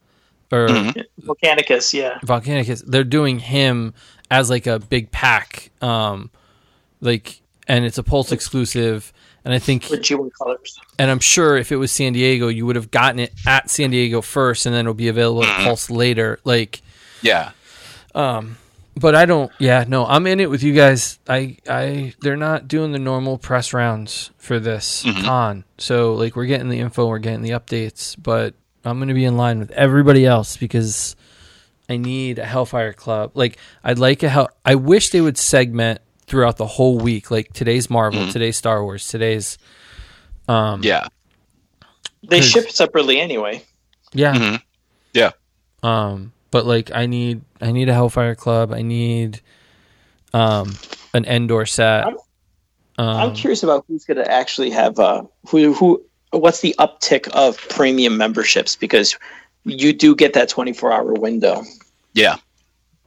or Mhm. Volcanicus, yeah. Volcanicus. They're doing him as like a big pack um like and it's a Pulse exclusive and I think With G1 colors. and I'm sure if it was San Diego, you would have gotten it at San Diego first, and then it'll be available at Pulse later. Like, Yeah. um, but I don't. Yeah, no, I'm in it with you guys. I, I, they're not doing the normal press rounds for this Mhm. con, so like we're getting the info, we're getting the updates, but I'm gonna be in line with everybody else because I need a Hellfire Club. Like, I'd like a hell. I wish they would segment throughout the whole week. Like today's Marvel, Mhm. today's Star Wars, today's. Um, Yeah. They ship separately anyway. yeah. hmm Um, but like I need I need a Hellfire Club. I need um an Endor set. I'm- Um, I'm curious about who's going to actually have uh who who what's the uptick of premium memberships because you do get that 24 hour window. Yeah.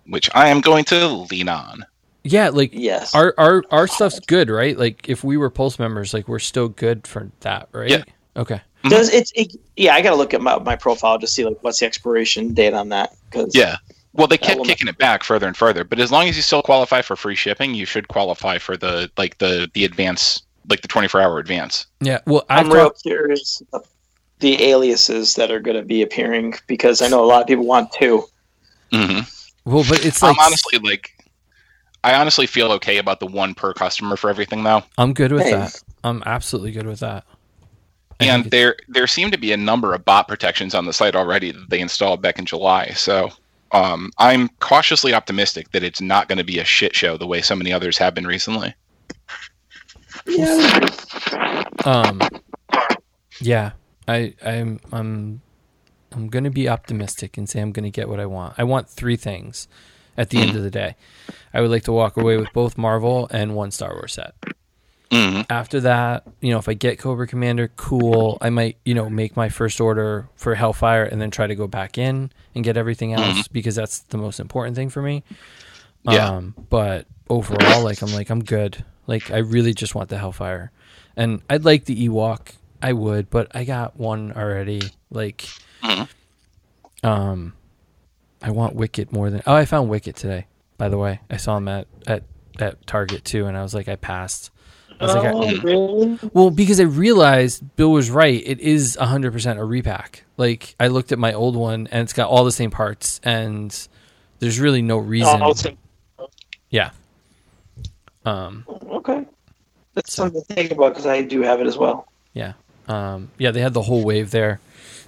Which I am going to lean on. Yeah, like Yes. our our our stuff's good, right? Like if we were Pulse members, like we're still good for that, right? Yeah. Okay. Does it, it? Yeah, I got to look at my, my profile to see like what's the expiration date on that. Cause Yeah. Well, they kept kicking it back further and further, but as long as you still qualify for free shipping, you should qualify for the like the the advance, like the 24 hour advance. Yeah. Well, I've I'm real curious about the aliases that are going to be appearing because I know a lot of people want two. hmm well, but it's like I'm honestly like, I honestly feel okay about the one per customer for everything though. I'm good with Hey. that. I'm absolutely good with that. I and there there seem to be a number of bot protections on the site already that they installed back in July. So um, I'm cautiously optimistic that it's not going to be a shit show the way so many others have been recently. Yeah. Um, yeah, I, I'm, I'm, I'm gonna be optimistic and say I'm gonna get what I want. I want three things at the end of the day. I would like to walk away with both Marvel and one Star Wars set. hmm After that, you know, if I get Cobra Commander, cool. I might, you know, make my first order for Hellfire and then try to go back in and get everything else because that's the most important thing for me. Yeah. Um, but overall, like I'm like I'm good. Like I really just want the Hellfire, and I'd like the Ewok. I would, but I got one already. Like, Mhm. um, I want Wicket more than. Oh, I found Wicket today. By the way, I saw him at at at Target too, and I was like, I passed. I was like, I- Oh, really? well, because I realized Bill was right. It is 100% a repack. Like, I looked at my old one and it's got all the same parts, and there's really no reason. Oh, it's- yeah. Um, okay. That's something to think about because I do have it as well. yeah. Um, yeah, they had the whole wave there,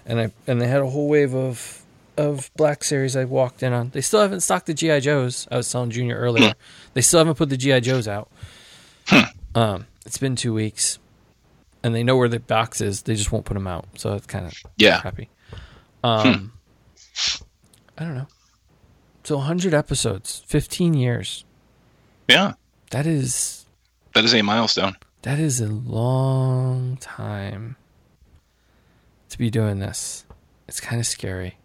and I and they had a whole wave of of Black Series I walked in on. They still haven't stocked the GI Joes. I was telling Junior earlier. they still haven't put the GI Joes out. um, it's been two weeks, and they know where the box is. They just won't put them out. So it's kind of Yeah. happy. Um, I don't know. So 100 episodes, 15 years. Yeah. That is That is a milestone. that is a long time to be doing this. It's kind of scary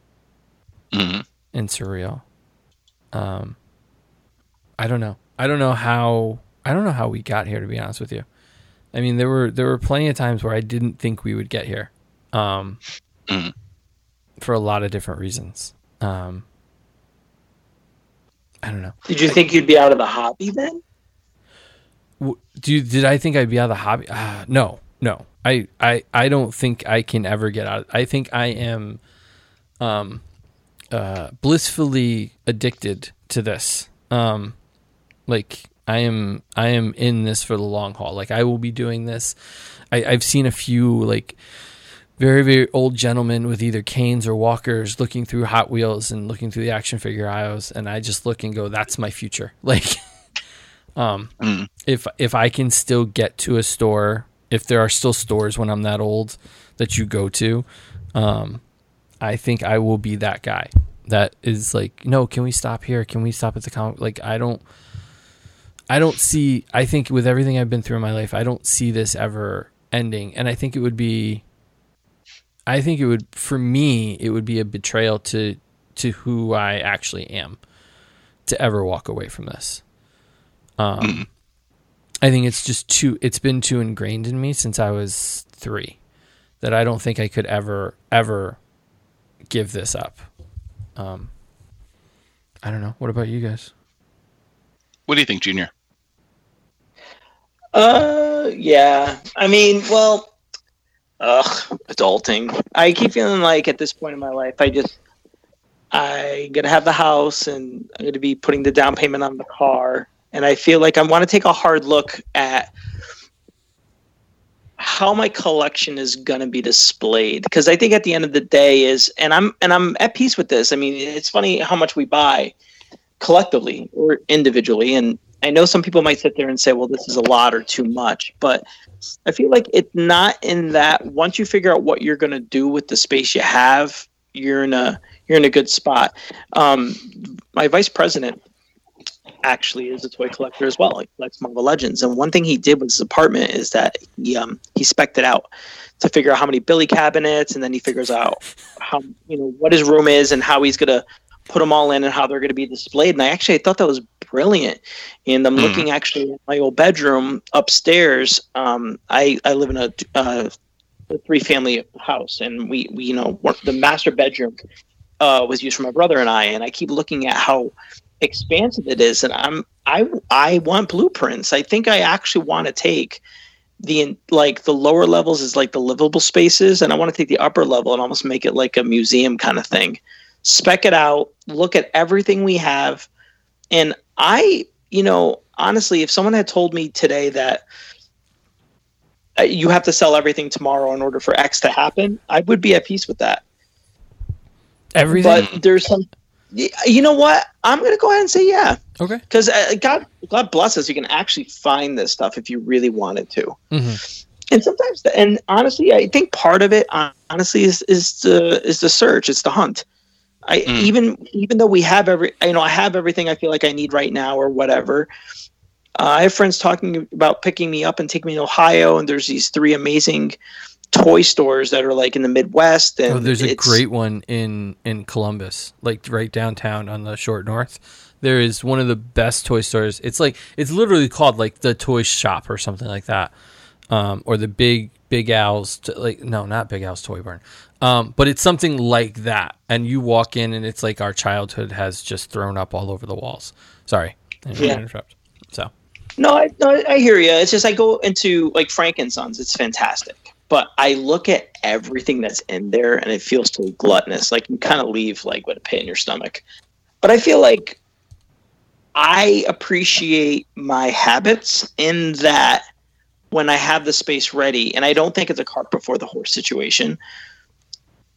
hmm and surreal. Um, I don't know. I don't know how. I don't know how we got here. To be honest with you, I mean there were there were plenty of times where I didn't think we would get here, um, Mhm. for a lot of different reasons. Um, I don't know. Did you think you'd be out of the hobby then? do you, did I think I'd be out of the hobby? Uh, no, no. I, I I don't think I can ever get out. I think I am, um, uh, blissfully addicted to this. Um, like I am I am in this for the long haul. Like I will be doing this. I, I've seen a few like very very old gentlemen with either canes or walkers looking through Hot Wheels and looking through the action figure aisles, and I just look and go, "That's my future." [laughs] Like, um, Mm. if if I can still get to a store, if there are still stores when I'm that old that you go to, um, I think I will be that guy that is like, no, can we stop here? Can we stop at the comic? Like, I don't, I don't see. I think with everything I've been through in my life, I don't see this ever ending, and I think it would be. I think it would, for me, it would be a betrayal to to who I actually am, to ever walk away from this. Um, I think it's just too. It's been too ingrained in me since I was three, that I don't think I could ever ever give this up. Um, I don't know. What about you guys? What do you think, Junior? Uh, yeah. I mean, well, ugh, adulting. I keep feeling like at this point in my life, I just, I'm gonna have the house and I'm gonna be putting the down payment on the car, and I feel like I want to take a hard look at how my collection is gonna be displayed because I think at the end of the day is, and I'm and I'm at peace with this. I mean, it's funny how much we buy collectively or individually, and I know some people might sit there and say, well, this is a lot or too much, but I feel like it's not in that once you figure out what you're going to do with the space you have, you're in a you're in a good spot. Um, my vice president actually is a toy collector as well. He collects Marvel Legends, and one thing he did with his apartment is that he um, he specced it out to figure out how many Billy cabinets, and then he figures out how you know what his room is and how he's gonna put them all in and how they're going to be displayed. And I actually I thought that was brilliant. And I'm Mm. looking actually at my old bedroom upstairs. Um, I I live in a, uh, three family house, and we we you know the master bedroom uh, was used for my brother and I. And I keep looking at how expansive it is, and I'm I I want blueprints. I think I actually want to take the like the lower levels is like the livable spaces and i want to take the upper level and almost make it like a museum kind of thing spec it out look at everything we have and i you know honestly if someone had told me today that uh, you have to sell everything tomorrow in order for x to happen i would be at peace with that Everything. but there's some you know what? I'm going to go ahead and say yeah. Okay. because uh, god god bless us. You can actually find this stuff if you really wanted to. Hmm and sometimes the, and honestly i think part of it honestly is is the is the search. It's the hunt. I Mm. even even though we have every you know i have everything i feel like i need right now or whatever uh, i have friends talking about picking me up and taking me to ohio and there's these three amazing toy stores that are like in the midwest and Oh, there's a great one in in Columbus, like right downtown on the short north. There is one of the best toy stores. It's like it's literally called like the toy shop or something like that, um, or the big Big Al's. T- like no, not Big Al's Toy Barn, um, but it's something like that. And you walk in, and it's like our childhood has just thrown up all over the walls. Sorry, I didn't mean to Yeah. interrupt. So No, I, no, I hear you. It's just I go into like Frank and Sons. It's fantastic, but I look at everything that's in there, and it feels so gluttonous. Like you kind of leave like with a pit in your stomach. But I feel like I appreciate my habits in that when I have the space ready, and I don't think it's a cart before the horse situation.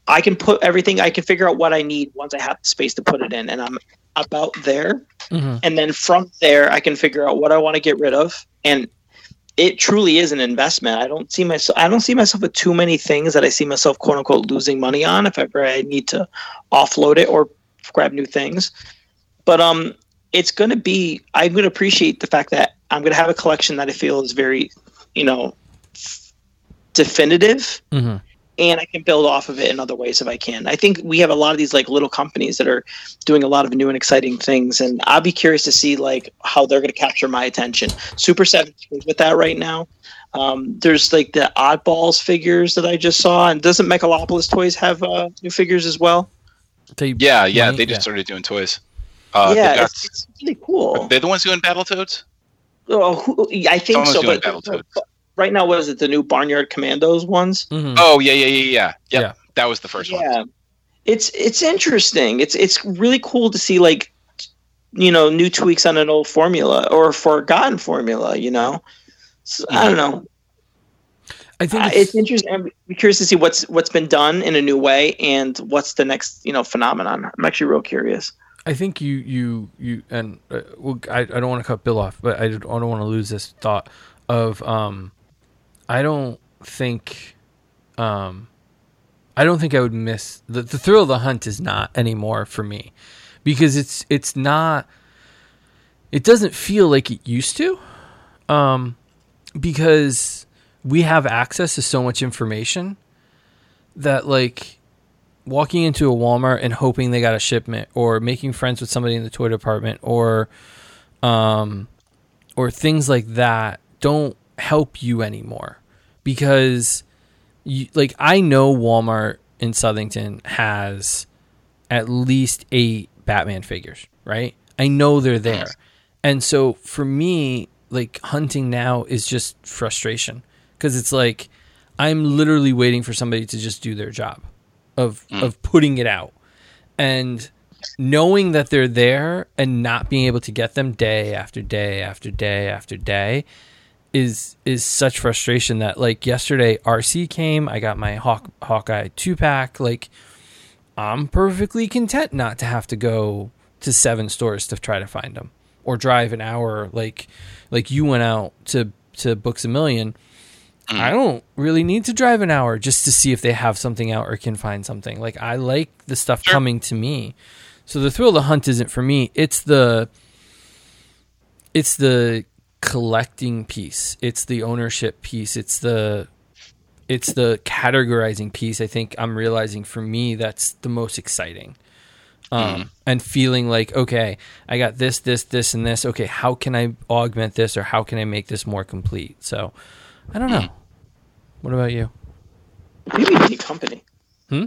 I can put everything. I can figure out what I need once I have the space to put it in, and I'm about there mhm. and then from there i can figure out what i want to get rid of and it truly is an investment. I don't see myself i don't see myself with too many things that i see myself quote unquote losing money on if ever i need to offload it or grab new things. But um it's going to be i'm going to appreciate the fact that i'm going to have a collection that i feel is very you know definitive. Mhm. And I can build off of it in other ways if I can. I think we have a lot of these like little companies that are doing a lot of new and exciting things, and I'll be curious to see like how they're going to capture my attention. Super Seven is with that right now. Um, there's like the oddballs figures that I just saw, and doesn't Megalopolis Toys have uh, new figures as well? They- Yeah, yeah, they just started doing toys. Uh, yeah, they got- it's, it's really cool. they're the ones doing Battletoads. Oh, who, I think Someone's so. doing But, Battletoads. but right now, was it? The new Barnyard Commandos ones? Mhm. Oh yeah, yeah, yeah, yeah. Yep. Yeah. That was the first one. Yeah, it's it's interesting. It's it's really cool to see like you know new tweaks on an old formula or a forgotten formula. You know, so, I don't know. I think Uh, it's, it's interesting. I'm curious to see what's what's been done in a new way and what's the next you know phenomenon. I'm actually real curious. I think you you you and uh, well, I I don't want to cut Bill off, but I don't, I don't want to lose this thought of um, I don't think um, I don't think I would miss the the thrill of the hunt is not anymore for me. Because it's it's not it doesn't feel like it used to. Um because we have access to so much information that like walking into a Walmart and hoping they got a shipment or making friends with somebody in the toy department or um or things like that don't help you anymore. Because you like I know Walmart in Southington has at least 8 Batman figures, right? I know they're there. And so for me, like hunting now is just frustration. Because it's like I'm literally waiting for somebody to just do their job of mm. of putting it out. And knowing that they're there and not being able to get them day after day after day after day is is such frustration that like yesterday RC came I got my Hawk Hawkeye 2 pack like I'm perfectly content not to have to go to seven stores to try to find them or drive an hour like like you went out to to Books a Million. Mm. I don't really need to drive an hour just to see if they have something out or can find something. Like I like the stuff Sure. coming to me. So the thrill of the hunt isn't for me. It's the it's the collecting piece. It's the ownership piece. It's the it's the categorizing piece. I think I'm realizing for me that's the most exciting. Um, and feeling like okay, I got this, this, this, and this. Okay, how can I augment this, or how can I make this more complete? So, I don't know. What about you? Maybe you need company. Hmm?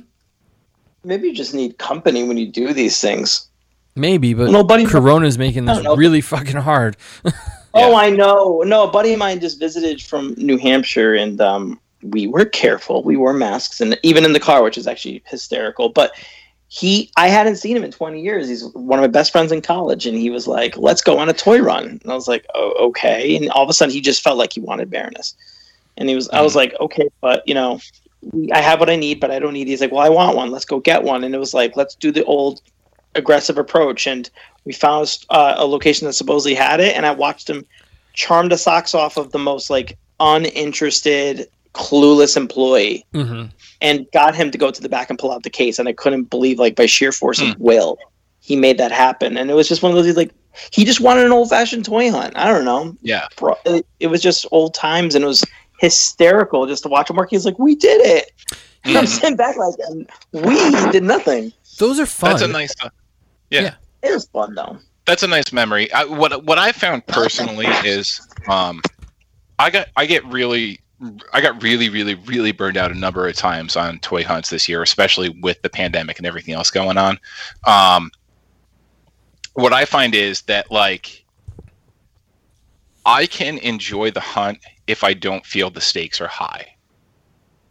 Maybe you just need company when you do these things. Maybe, but No, buddy- Corona's making this really fucking hard. [laughs] Oh, I know. No, a buddy of mine just visited from New Hampshire, and um, we were careful. We wore masks, and even in the car, which is actually hysterical. But he, I hadn't seen him in 20 years. He's one of my best friends in college, and he was like, "Let's go on a toy run." And I was like, "Oh, okay." And all of a sudden, he just felt like he wanted Baroness, and he was. I was like, "Okay, but you know." I have what I need, but I don't need. He's like, well, I want one. Let's go get one. And it was like, let's do the old aggressive approach. And we found uh, a location that supposedly had it, and I watched him charm the socks off of the most like uninterested, clueless employee, hmm and got him to go to the back and pull out the case. And I couldn't believe, like by sheer force of will, he made that happen. And it was just one of those. Like, he just wanted an old fashioned toy hunt. I don't know Yeah. it, it was just old times and it was hysterical just to watch him work. He's like, we did it. And [laughs] I'm sitting back like, we did nothing. Those are fun. That's a nice. Uh, yeah. Yeah. It was fun though. that's a nice memory. I, what what I found personally is, um, I got I get really I got really really really burned out a number of times on toy hunts this year, especially with the pandemic and everything else going on. Um, what I find is that like I can enjoy the hunt if I don't feel the stakes are high.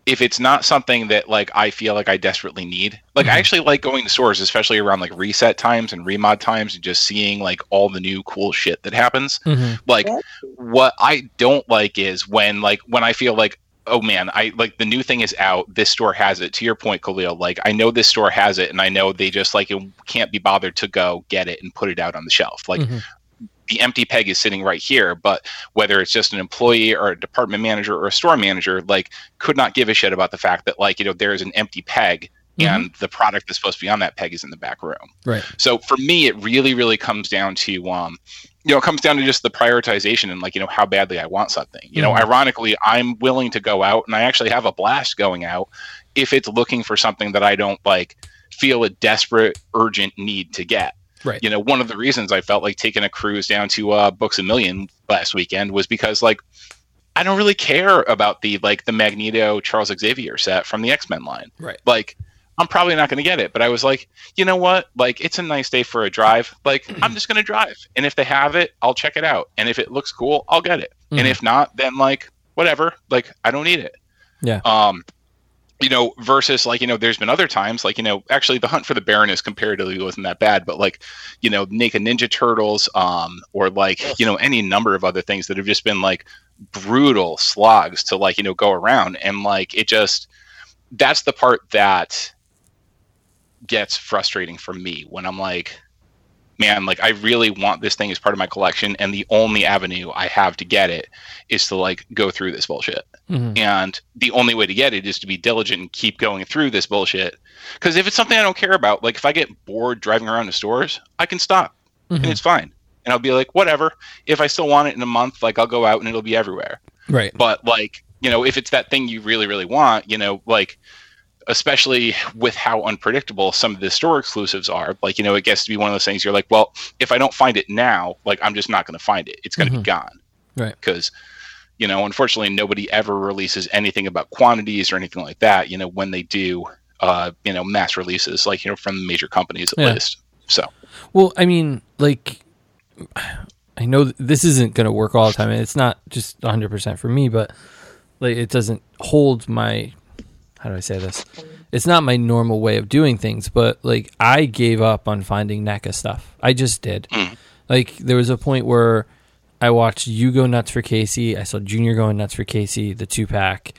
If it's not something that like I feel like I desperately need, like Mhm. I actually like going to stores, especially around like reset times and remod times, and just seeing like all the new cool shit that happens. Mhm. Like Yeah. what I don't like is when like when I feel like oh man, I like the new thing is out. This store has it. To your point, Khalil, like I know this store has it, and I know they just like it can't be bothered to go get it and put it out on the shelf. Like Mhm. The empty peg is sitting right here, but whether it's just an employee or a department manager or a store manager, like could not give a shit about the fact that like you know there is an empty peg Mhm. and the product that's supposed to be on that peg is in the back room. Right. So for me, it really, really comes down to, um, you know, it comes down to just the prioritization and like, you know, how badly I want something. You know, Mhm. ironically, I'm willing to go out and I actually have a blast going out if it's looking for something that I don't like feel a desperate, urgent need to get. Right. You know, one of the reasons I felt like taking a cruise down to uh, Books a Million last weekend was because like I don't really care about the like the Magneto Charles Xavier set from the X Men line Right. like I'm probably not going to get it. But I was like, you know what? Like, it's a nice day for a drive. Like, [clears throat] I'm just going to drive. And if they have it, I'll check it out. And if it looks cool, I'll get it. Mhm. And if not, then like, whatever. Like, I don't need it. Yeah. Um, you know, versus like, you know, there's been other times, like, you know, actually the hunt for the Baroness comparatively wasn't that bad, but like, you know, Naked Ninja Turtles, um, or like, you know, any number of other things that have just been like brutal slogs to like, you know, go around. And like, it just, that's the part that gets frustrating for me when I'm like, man, like I really want this thing as part of my collection, and the only avenue I have to get it is to like go through this bullshit. Mhm. And the only way to get it is to be diligent and keep going through this bullshit. Because if it's something I don't care about, like if I get bored driving around the stores, I can stop Mhm. and it's fine. And I'll be like, whatever. If I still want it in a month, like I'll go out and it'll be everywhere Right. but like you know if it's that thing you really really want you know like especially with how unpredictable some of the store exclusives are like you know it gets to be one of those things you're like well if i don't find it now like i'm just not going to find it it's going to Mhm. be gone Right. because you know unfortunately nobody ever releases anything about quantities or anything like that you know when they do uh you know mass releases like you know from major companies at Yeah. least so Well, I mean, like, I know th- this isn't going to work all the time, and it's not just 100% for me, but like, it doesn't hold my. How do I say this? It's not my normal way of doing things, but like, I gave up on finding NECA stuff. I just did. Mm. Like, there was a point where I watched you go nuts for Casey. I saw Junior going nuts for Casey, the two pack,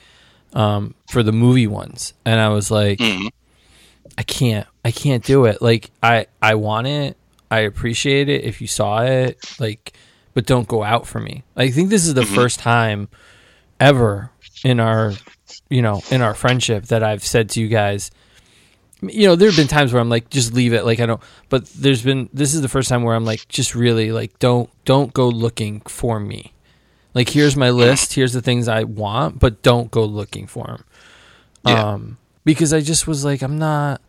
um, for the movie ones, and I was like. mm, I can't. I can't do it. Like I I want it. I appreciate it if you saw it. Like but don't go out for me. I think this is the Mhm. first time ever in our you know, in our friendship that I've said to you guys you know, there have been times where I'm like just leave it like I don't but there's been this is the first time where I'm like just really like don't don't go looking for me. Like here's my list, here's the things I want, but don't go looking for them. Yeah. Um because I just was like I'm not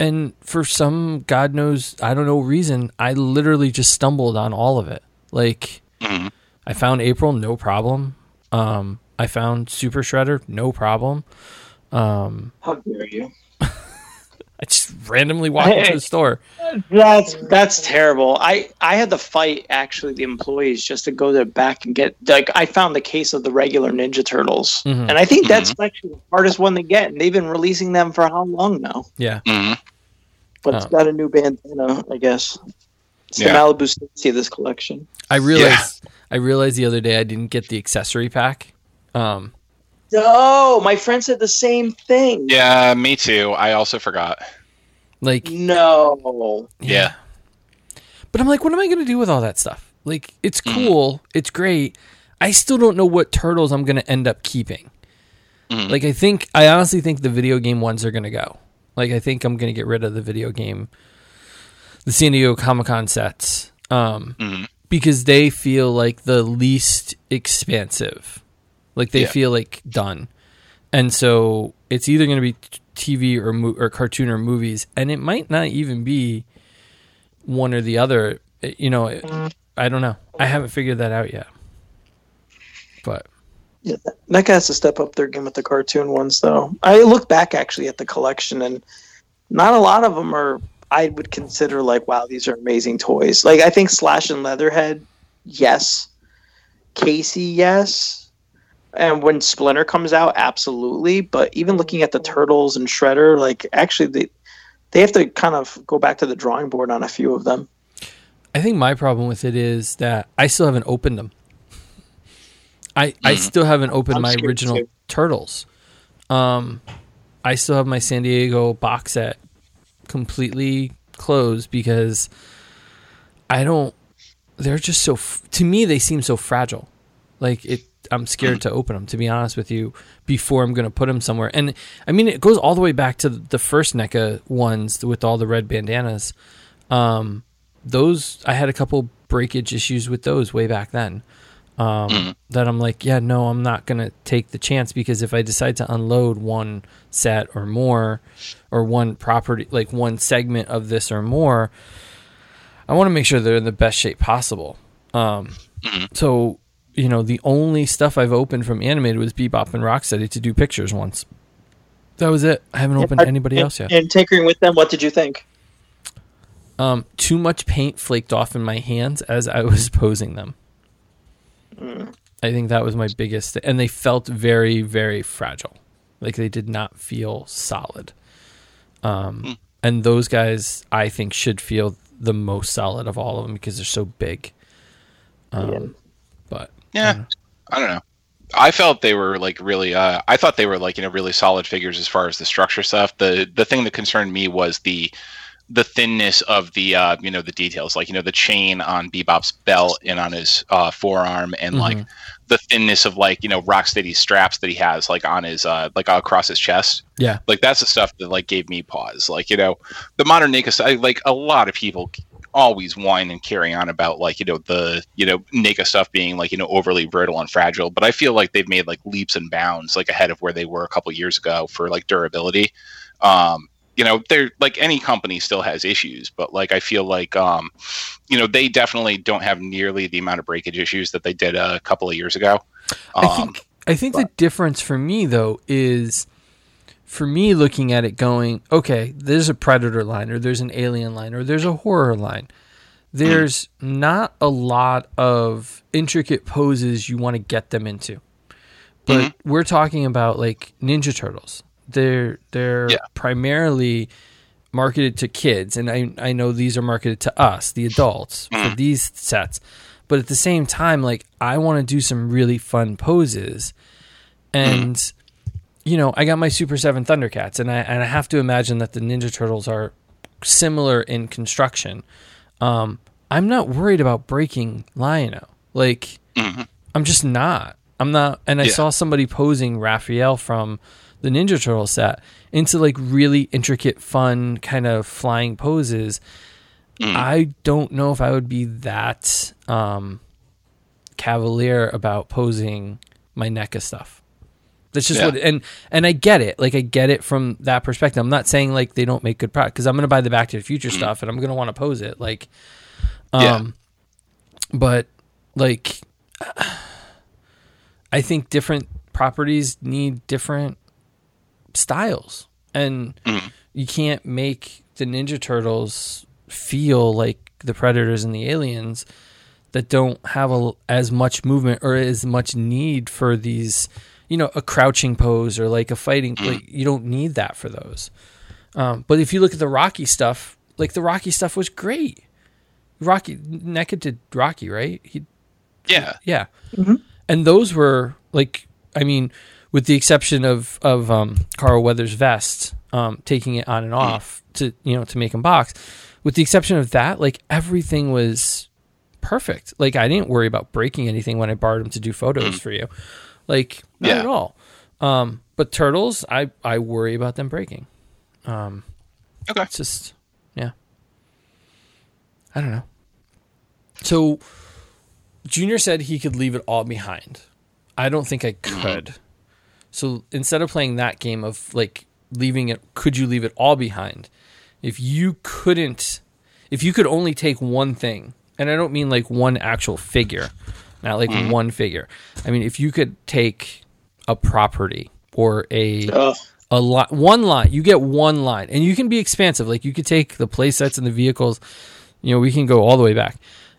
and for some god knows I don't know reason, I literally just stumbled on all of it. Like mm, I found April, no problem. Um, I found Super Shredder, no problem. Um, How dare you? [laughs] I just randomly walked into the store. That's that's terrible. I I had to fight actually the employees just to go there back and get like I found the case of the regular Ninja Turtles, Mhm. and I think that's actually the hardest one to get. And they've been releasing them for how long now? Yeah, mm. But it's Oh. got a new bandana, I guess. It's Yeah. the Malibu Stacy of this collection. I realized. I realized the other day I didn't get the accessory pack. Um, No, my friend said the same thing. yeah me too i also forgot like No. Yeah. But I'm like, what am I going to do with all that stuff? Like, it's Mhm. cool, it's great. I still don't know what turtles I'm going to end up keeping. Mhm. Like, I think I honestly think the video game ones are going to go. Like, I think I'm going to get rid of the video game, the San Diego Comic Con sets, um, Mhm. because they feel like the least expansive. Like they Yeah. feel like done, and so it's either going to be TV or mo- or cartoon or movies, and it might not even be one or the other. It- You know, it- I don't know. I haven't figured that out yet. But Yeah, NECA has to step up their game with the cartoon ones, though. I look back actually at the collection, and not a lot of them are. I would consider like, wow, these are amazing toys. Like, I think Slash and Leatherhead, yes. Casey, yes. And when Splinter comes out, absolutely. But even looking at the Turtles and Shredder, like, actually, they they have to kind of go back to the drawing board on a few of them. I think my problem with it is that I still haven't opened them. I I Mhm. still haven't opened I'm my original too. turtles. Um, I still have my San Diego box set completely closed because I don't. They're just so. To me, they seem so fragile. Like it. I'm scared to [clears throat] open them. To be honest with you, before I'm going to put them somewhere. And I mean, it goes all the way back to the first NECA ones with all the red bandanas. Um, those I had a couple breakage issues with those way back then. Um, Mhm. That I'm like, yeah, no, I'm not gonna take the chance because if I decide to unload one set or more, or one property, like one segment of this or more, I want to make sure they're in the best shape possible. Um, Mhm. so you know, the only stuff I've opened from animated was Bebop and Rocksteady to do pictures once. That was it. I haven't opened And- anybody and- else yet. And tinkering with them, what did you think? Um, too much paint flaked off in my hands as I was [laughs] posing them. I think that was my biggest, and they felt very, very fragile. Like they did not feel solid. Um, and those guys, I think, should feel the most solid of all of them because they're so big. Um, Yeah. But Yeah, I don't know. I felt they were like really. Uh, I thought they were like you know really solid figures as far as the structure stuff. The the thing that concerned me was the the thinness of the uh, you know the details, like you know the chain on Bebop's belt and on his uh, forearm, and like the thinness of like you know Rocksteady's straps that he has like on his uh, like across his chest. yeah, Like that's the stuff that like gave me pause. Like you know the modern NECA. Like a lot of people always whine and carry on about like you know the you know NECA stuff being like you know overly brittle and fragile, but I feel like they've made like leaps and bounds like ahead of where they were a couple years ago for like durability. Um, you know, they're like any company still has issues, but like I feel like um, you know they definitely don't have nearly the amount of breakage issues that they did a couple of years ago. Um, I think I think the difference for me though is for me looking at it going, okay, there's a predator line or there's an alien line or there's a horror line. There's not a lot of intricate poses you want to get them into. But mm-hmm. we're talking about like Ninja Turtles. They're they're Yeah. primarily marketed to kids and I I know these are marketed to us, the adults, for mm-hmm. these sets. But at the same time, like I want to do some really fun poses. Mm-hmm. And you know, I got my Super 7 Thundercats and I and I have to imagine that the Ninja Turtles are similar in construction. Um I'm not worried about breaking Lion-O. Like Mhm. I'm just not. I'm not and I Yeah. saw somebody posing Raphael from the Ninja Turtle set into like really intricate fun kind of flying poses. Mm. I don't know if I would be that um cavalier about posing my NECA stuff. That's just Yeah. what and and I get it. Like I get it from that perspective. I'm not saying like they don't make good product because I'm gonna buy the Back to the Future stuff and I'm gonna want to pose it. Like um Yeah. but like I think different properties need different styles. And Mhm. you can't make the Ninja Turtles feel like the Predators and the Aliens that don't have a, as much movement or as much need for these, you know, a crouching pose or like a fighting. Like, you don't need that for those. Um, but if you look at the Rocky stuff, like the Rocky stuff was great. Rocky NECA did Rocky, right? He yeah, yeah. And those were like, I mean, with the exception of of um, Carl Weathers' vest, um, taking it on and off to you know to make him box. With the exception of that, like everything was perfect. Like I didn't worry about breaking anything when I borrowed him to do photos for you. Like not Yeah. at all. Um, but turtles, I I worry about them breaking. Um, okay. it's just yeah. I don't know. So Junior said he could leave it all behind. I don't think I could. So instead of playing that game of like leaving it could you leave it all behind? If you couldn't if you could only take one thing, and I don't mean like one actual figure, not like mm-hmm. one figure. I mean if you could take a property or a Ugh. a lot one line you get one line and you can be expansive like you could take the play sets and the vehicles you know we can go all the way back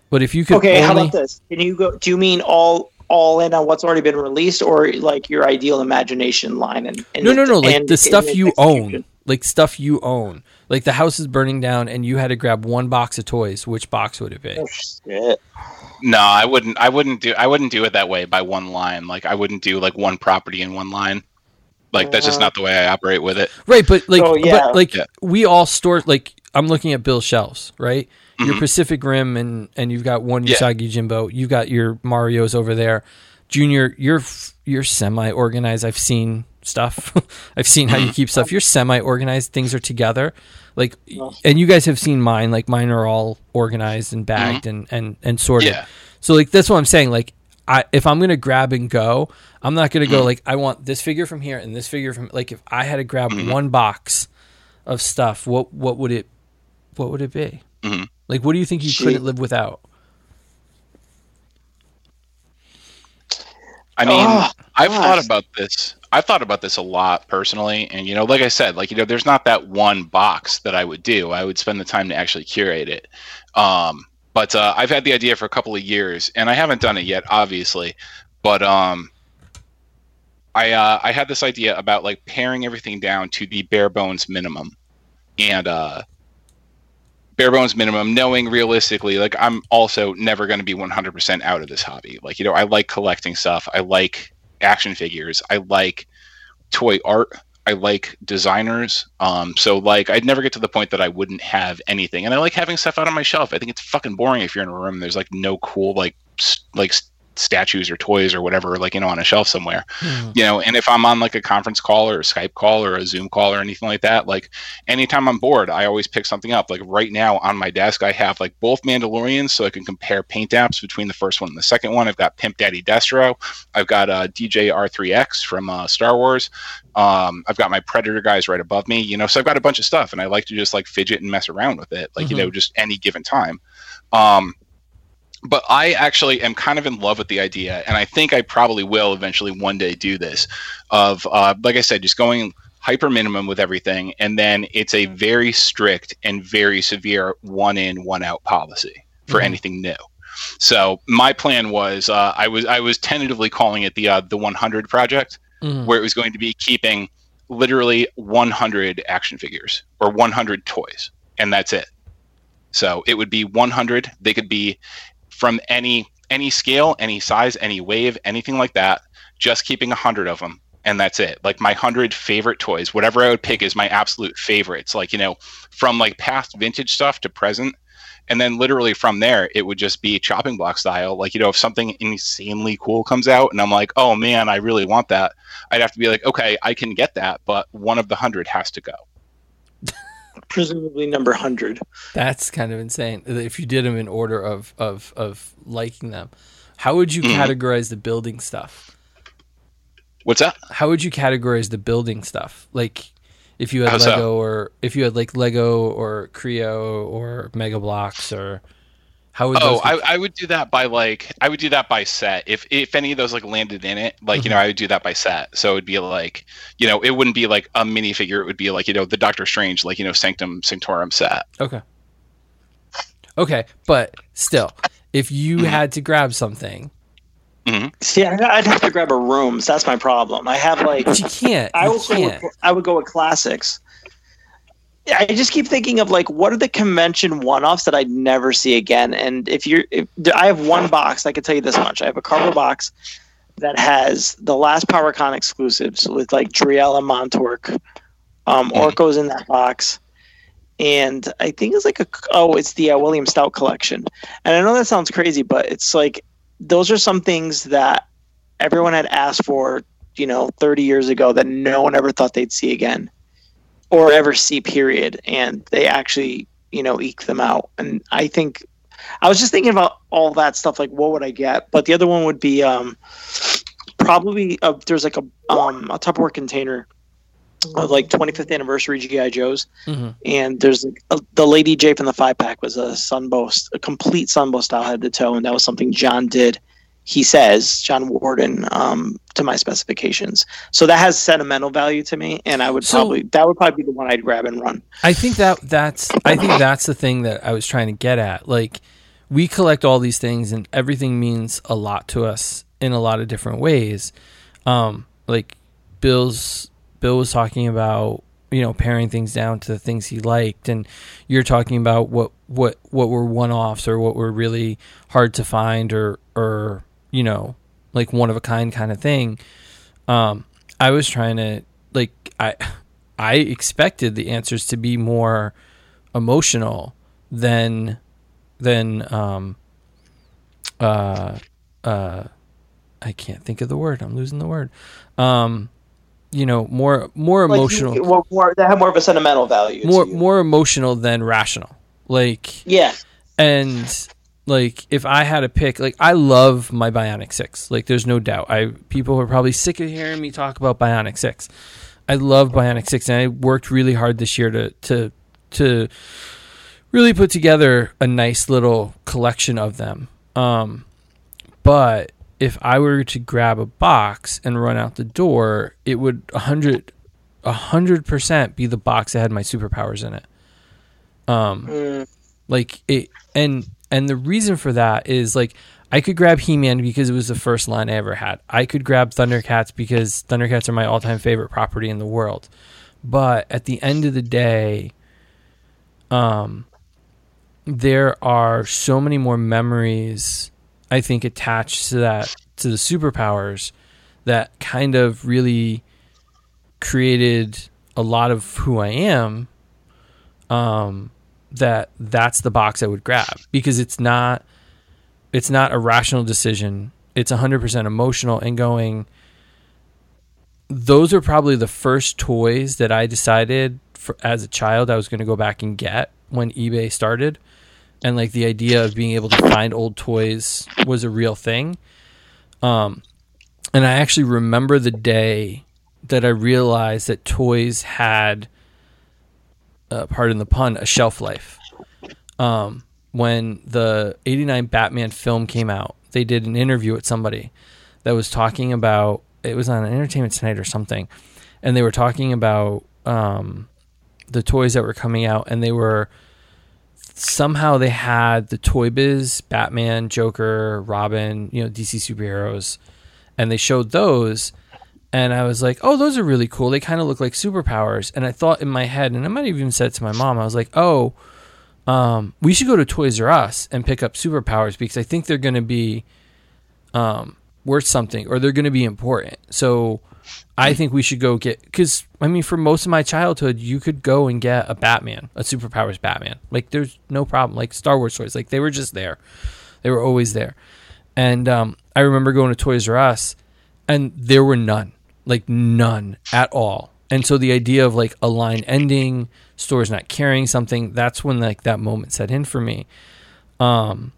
but if you could Okay, how about this? Can you go? Do you mean all all in on what's already been released, or like your ideal imagination line? And, and no no no like the stuff you execution? own like stuff you own like the house is burning down and you had to grab one box of toys which box would it be Oh, shit. No, I wouldn't. I wouldn't do. I wouldn't do it that way by one line. Like I wouldn't do like one property in one line. Like that's just not the way I operate with it. right but like Oh, yeah. but like Yeah. we all store like i'm looking at bill's shelves right your Mhm. pacific rim and and you've got one Yeah. usagi jimbo you've got your marios over there junior you're you're semi organized i've seen stuff [laughs] i've seen how you keep stuff you're semi organized things are together like and you guys have seen mine like mine are all organized and mm-hmm. bagged and and and sorted Yeah. so like that's what i'm saying like I, if I'm gonna grab and go, I'm not gonna go mm-hmm. like I want this figure from here and this figure from like if I had to grab mm-hmm. one box of stuff, what what would it what would it be? Mhm. Like what do you think you Gee. couldn't live without? I mean, Oh, I've gosh. thought about this. I've thought about this a lot personally, and you know, like I said, like you know, there's not that one box that I would do. I would spend the time to actually curate it. Um, but uh, I've had the idea for a couple of years, and I haven't done it yet, obviously. But um, I uh, I had this idea about like paring everything down to the bare bones minimum, and uh, bare bones minimum, knowing realistically, like I'm also never going to be 100% out of this hobby. Like you know, I like collecting stuff. I like action figures. I like toy art. I like designers. Um, so like I'd never get to the point that I wouldn't have anything. And I like having stuff out on my shelf. I think it's fucking boring if you're in a room. There's like no cool like like statues or toys or whatever like you know on a shelf somewhere mm. you know and if i'm on like a conference call or a skype call or a zoom call or anything like that like anytime i'm bored i always pick something up like right now on my desk i have like both mandalorians so i can compare paint apps between the first one and the second one i've got pimp daddy destro i've got uh, dj r3x from uh, star wars um, I've got my predator guys right above me, you know, so I've got a bunch of stuff and I like to just like fidget and mess around with it, like, mm-hmm. you know, just any given time. Um, but I actually am kind of in love with the idea, and I think I probably will eventually one day do this. Of uh, like I said, just going hyper minimum with everything, and then it's a very strict and very severe one in one out policy for mm-hmm. anything new. So my plan was uh, I was I was tentatively calling it the uh, the 100 project, mm-hmm. where it was going to be keeping literally 100 action figures or 100 toys, and that's it. So it would be 100. They could be from any any scale, any size, any wave, anything like that. Just keeping a hundred of them, and that's it. Like my hundred favorite toys, whatever I would pick is my absolute favorites. Like you know, from like past vintage stuff to present, and then literally from there it would just be chopping block style like you know if something insanely cool comes out and i'm like oh man i really want that i'd have to be like okay i can get that but one of the hundred has to go [laughs] presumably number 100 that's kind of insane. If you did them in order of of of liking them how would you mm. categorize the building stuff? What's that? How would you categorize the building stuff? Like if you had How's lego that? or if you had like lego or Kre-O or Mega Bloks or how would oh, I, I would do that by like I would do that by set. If if any of those like landed in it, like mm-hmm. you know, I would do that by set. So it would be like you know, it wouldn't be like a minifigure. It would be like you know, the Doctor Strange, like you know, Sanctum Sanctorum set. Okay. Okay, but still, if you mm-hmm. had to grab something, Mm-hmm. See, I'd have to grab a room. So that's my problem. I have like but you can't. You I would can't. Go with, I would go with classics. I just keep thinking of like what are the convention one-offs that I'd never see again. And if you're, if, I have one box. I can tell you this much: I have a cardboard box that has the last PowerCon exclusives with like Dree Elle and Montork. Um, mm. Orko's in that box, and I think it's like a oh, it's the uh, William Stout collection. And I know that sounds crazy, but it's like those are some things that everyone had asked for, you know, 30 years ago that no one ever thought they'd see again or ever see period and they actually you know eke them out. And i think i was just thinking about all that stuff like what would i get? But the other one would be um probably uh, there's like a um a tupperware container of like 25th anniversary GI Joes, mm-hmm. and there's a, the Lady Jaye from the five pack was a Sunbow, a complete Sunbow style head to toe, and that was something John did he says John Warden um, to my specifications. So that has sentimental value to me, and I would so, probably that would probably be the one I'd grab and run. I think that that's I think that's the thing that I was trying to get at. Like we collect all these things, and everything means a lot to us in a lot of different ways. Um, like Bill's Bill was talking about you know paring things down to the things he liked and you're talking about what what what were one-offs or what were really hard to find or or you know, like one of a kind kind of thing. Um, I was trying to like I [laughs] I expected the answers to be more emotional than than um uh uh I can't think of the word. I'm losing the word. Um you know, more more emotional. Like, more, more, they have more of a sentimental value. More more emotional than rational. Like yeah. And like if I had to pick, like I love my Bionic Six. Like there's no doubt. I people are probably sick of hearing me talk about Bionic Six. I love Bionic Six, and I worked really hard this year to to to really put together a nice little collection of them. Um, but if I were to grab a box and run out the door, it would a hundred a hundred percent be the box that had my superpowers in it. Um, Mm, like it, and and the reason for that is like I could grab He Man because it was the first line I ever had. I could grab Thundercats because Thundercats are my all time favorite property in the world. But at the end of the day, um, there are so many more memories I think attached to that to the superpowers that kind of really created a lot of who I am. Um, that that's the box I would grab because it's not it's not a rational decision. It's 100% emotional and going those are probably the first toys that I decided for, as a child I was going to go back and get when eBay started. And like the idea of being able to find old toys was a real thing. Um, and I actually remember the day that I realized that toys had, uh, pardon the pun, a shelf life. Um, when the 89 Batman film came out, they did an interview with somebody that was talking about it was on Entertainment Tonight or something, and they were talking about um, the toys that were coming out, and they were somehow they had the Toy Biz, Batman, Joker, Robin, you know, DC superheroes, and they showed those, and I was like, oh, those are really cool. They kind of look like superpowers, and I thought in my head, and I might have even said to my mom, I was like, oh. Um, we should go to Toys R Us and pick up superpowers because I think they're going to be um, worth something or they're going to be important. So I think we should go get because I mean, for most of my childhood, you could go and get a Batman, a superpowers Batman. Like, there's no problem. Like Star Wars toys, like they were just there. They were always there. And um, I remember going to Toys R Us, and there were none, like none at all. And so the idea of like a line ending, stores not carrying something, that's when like that moment set in for me. Um,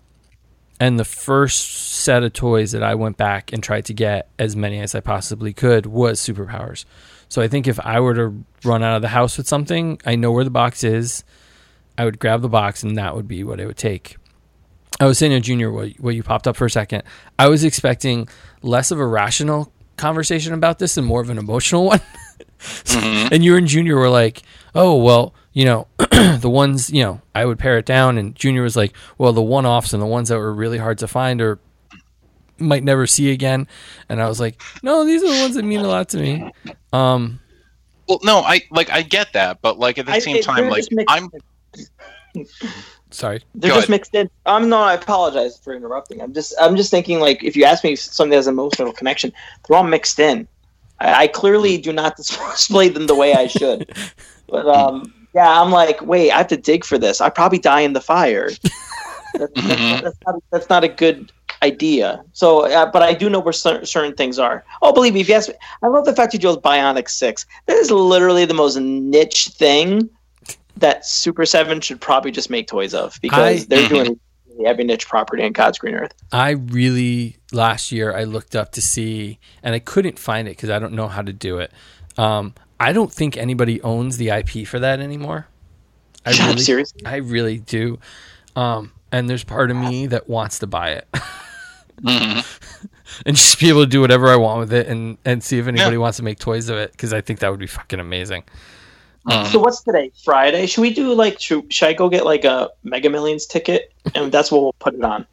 and the first set of toys that I went back and tried to get as many as I possibly could was superpowers. So I think if I were to run out of the house with something, I know where the box is. I would grab the box, and that would be what it would take. I was saying to Junior, what you popped up for a second. I was expecting less of a rational conversation about this and more of an emotional [laughs] one. Mhm. and you and Junior were like, "Oh well, you know, [clears throat] the ones you know, I would pare it down." And Junior was like, "Well, the one-offs and the ones that were really hard to find or might never see again." And I was like, "No, these are the ones that mean a lot to me." Um, Well, no, I like I get that, but like at the I- same it- time, like I'm [laughs] sorry. They're Go just ahead. mixed in. I'm no. I apologize for interrupting. I'm just. I'm just thinking like if you ask me if something has an emotional connection, they're all mixed in. I, I clearly do not [laughs] display them the way I should. but um, yeah, I'm like, wait, I have to dig for this. I probably die in the fire. [laughs] That's, Mhm. that's, that's, not, that's not a good idea. So, uh, but I do know where cer- certain things are. Oh, believe me, if you ask me, I love the fact you chose Bionic Six. That is literally the most niche thing that Super Seven should probably just make toys of because I- they're doing every niche property in God's green earth. I really last year I looked up to see, and I couldn't find it because I don't know how to do it. Um, I don't think anybody owns the IP for that anymore. I [laughs] I'm really, serious. I really do. Um, and there's part of me that wants to buy it [laughs] Mhm. and just be able to do whatever I want with it and and see if anybody wants to make toys of it because I think that would be fucking amazing. Um, So what's today? Friday. Should we do like? Should, should I go get like a Mega Millions ticket, and that's what we'll put it on?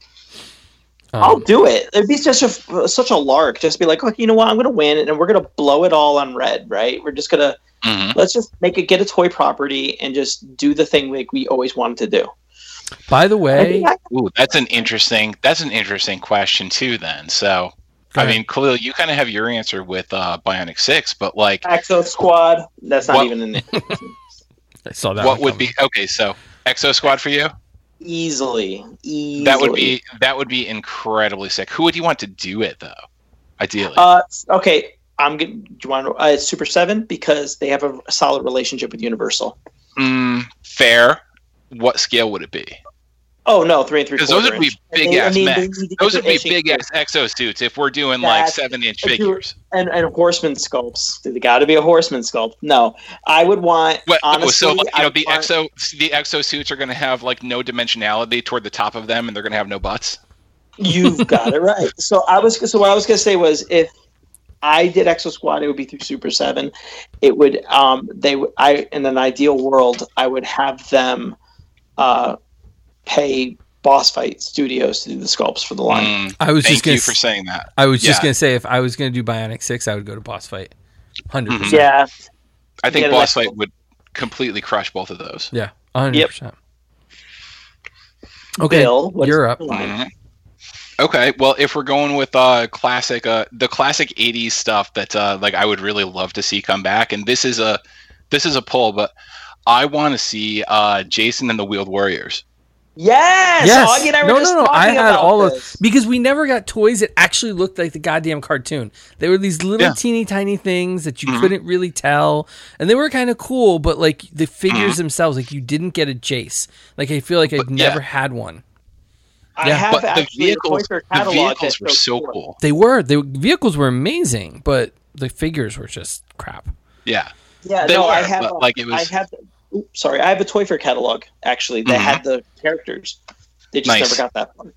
I'll Um, do it. It'd be such a such a lark. Just be like, look, you know what? I'm gonna win, and we're gonna blow it all on red, right? We're just gonna Mhm. let's just make it get a toy property and just do the thing like we always wanted to do. by the way, think I- Ooh, that's an interesting. That's an interesting question too. Then, so Go I ahead. mean, Khalil, you kind of have your answer with uh, Bionic Six, but like, Exo Squad. That's not What- even in it. [laughs] I saw that. what would coming. be okay? So, Exo Squad for you? easily, easily. That would be that would be incredibly sick. Who would you want to do it though? Ideally, Uh, okay, I'm good. Do you want to, uh, Super Seven because they have a solid relationship with Universal. mm, fair. What scale would it be? Oh no, three and three. Because those would be inch. big They- I ass mean, they mechs. Those would be big shape ass exosuits if we're doing like seven inch figures. and and horseman sculpts. They got to be a horseman sculpt. No, I would want What, oh, honestly. so like, you know the want- exo the exosuits are going to have like no dimensionality toward the top of them, and they're going to have no butts. You've got it right. [laughs] So I was so what I was gonna say was if I did Exo Squad, it would be through Super Seven. It would um they would I in an ideal world I would have them uh pay boss fight studios to do the sculpts for the line. Mm, I was thank just gonna you for saying that. I was just gonna say if I was gonna do Bionic Six, I would go to boss fight. 100 Mhm. percent. Yeah. I think Boss Fight would completely crush both of those. Yeah, hundred Yep. percent. Okay, Bill, what is you're up. line? Mhm. Okay, well, if we're going with uh classic, uh, the classic '80s stuff that uh, like I would really love to see come back, and this is a this is a pull, but I want to see uh Jason and the Wheeled Warriors. Yes. Yes. Augie and I were no, just no, no. I had about all of because we never got toys that actually looked like the goddamn cartoon. They were these little Yeah. teeny tiny things that you Mhm. couldn't really tell, and they were kind of cool. But like the figures Mm-hmm. themselves, like you didn't get a Jace. Like I feel like I've But, yeah. never had one. I Yeah. have But the actually a Toy vehicles, the vehicles were so four. cool. They were the vehicles were amazing, but the figures were just crap. Yeah, Yeah, They no, I have. but, a- like, it was- I have. Oops, sorry, I have a Toy Fair catalog actually that Mhm. had the characters. They just Nice. never got that one.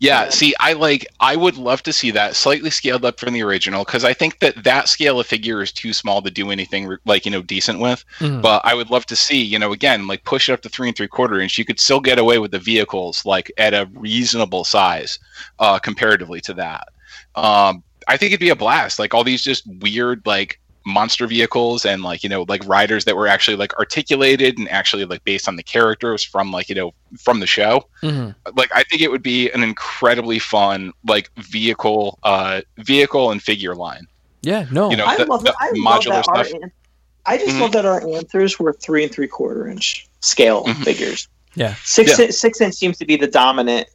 yeah. Yeah. See, I like, I would love to see that slightly scaled up from the original because I think that that scale of figure is too small to do anything like you know decent with. Mhm. but I would love to see, you know, again, like push it up to three and three quarter inch. You could still get away with the vehicles like at a reasonable size, uh, comparatively to that. Um, I think it'd be a blast. Like all these just weird like monster vehicles and like you know like riders that were actually like articulated and actually like based on the characters from like you know from the show Mhm. like i think it would be an incredibly fun like vehicle uh vehicle and figure line Yeah, no, you know I the, love the that. I love modular that stuff an- I just Mhm. love that our anthers were three and three quarter inch scale Mhm. figures. Yeah. six Yeah. six inch seems to be the dominant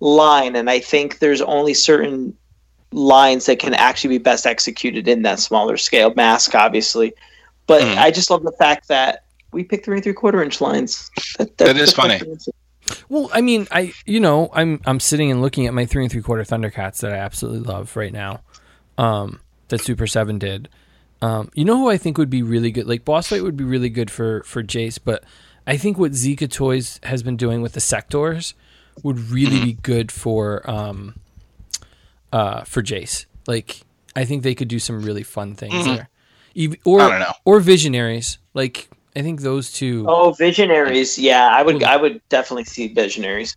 line, and I think there's only certain lines that can actually be best executed in that smaller scale. Mask, obviously, but Mhm. I just love the fact that we picked three and three quarter inch lines. That, That is that's funny. fancy. Well, I mean, I you know, I'm I'm sitting and looking at my three and three quarter Thundercats that I absolutely love right now. Um, that Super Seven did. Um, you know who I think would be really good? Like Boss Fight would be really good for for Jace, but I think what Zica Toys has been doing with the Sectaurs would really be good for um, uh, for Jace. Like I think they could do some really fun things Mhm. there, Ev- or I don't know. or Visionaries. Like I think those two. Oh, visionaries! Yeah, I would. Well, I would definitely see visionaries.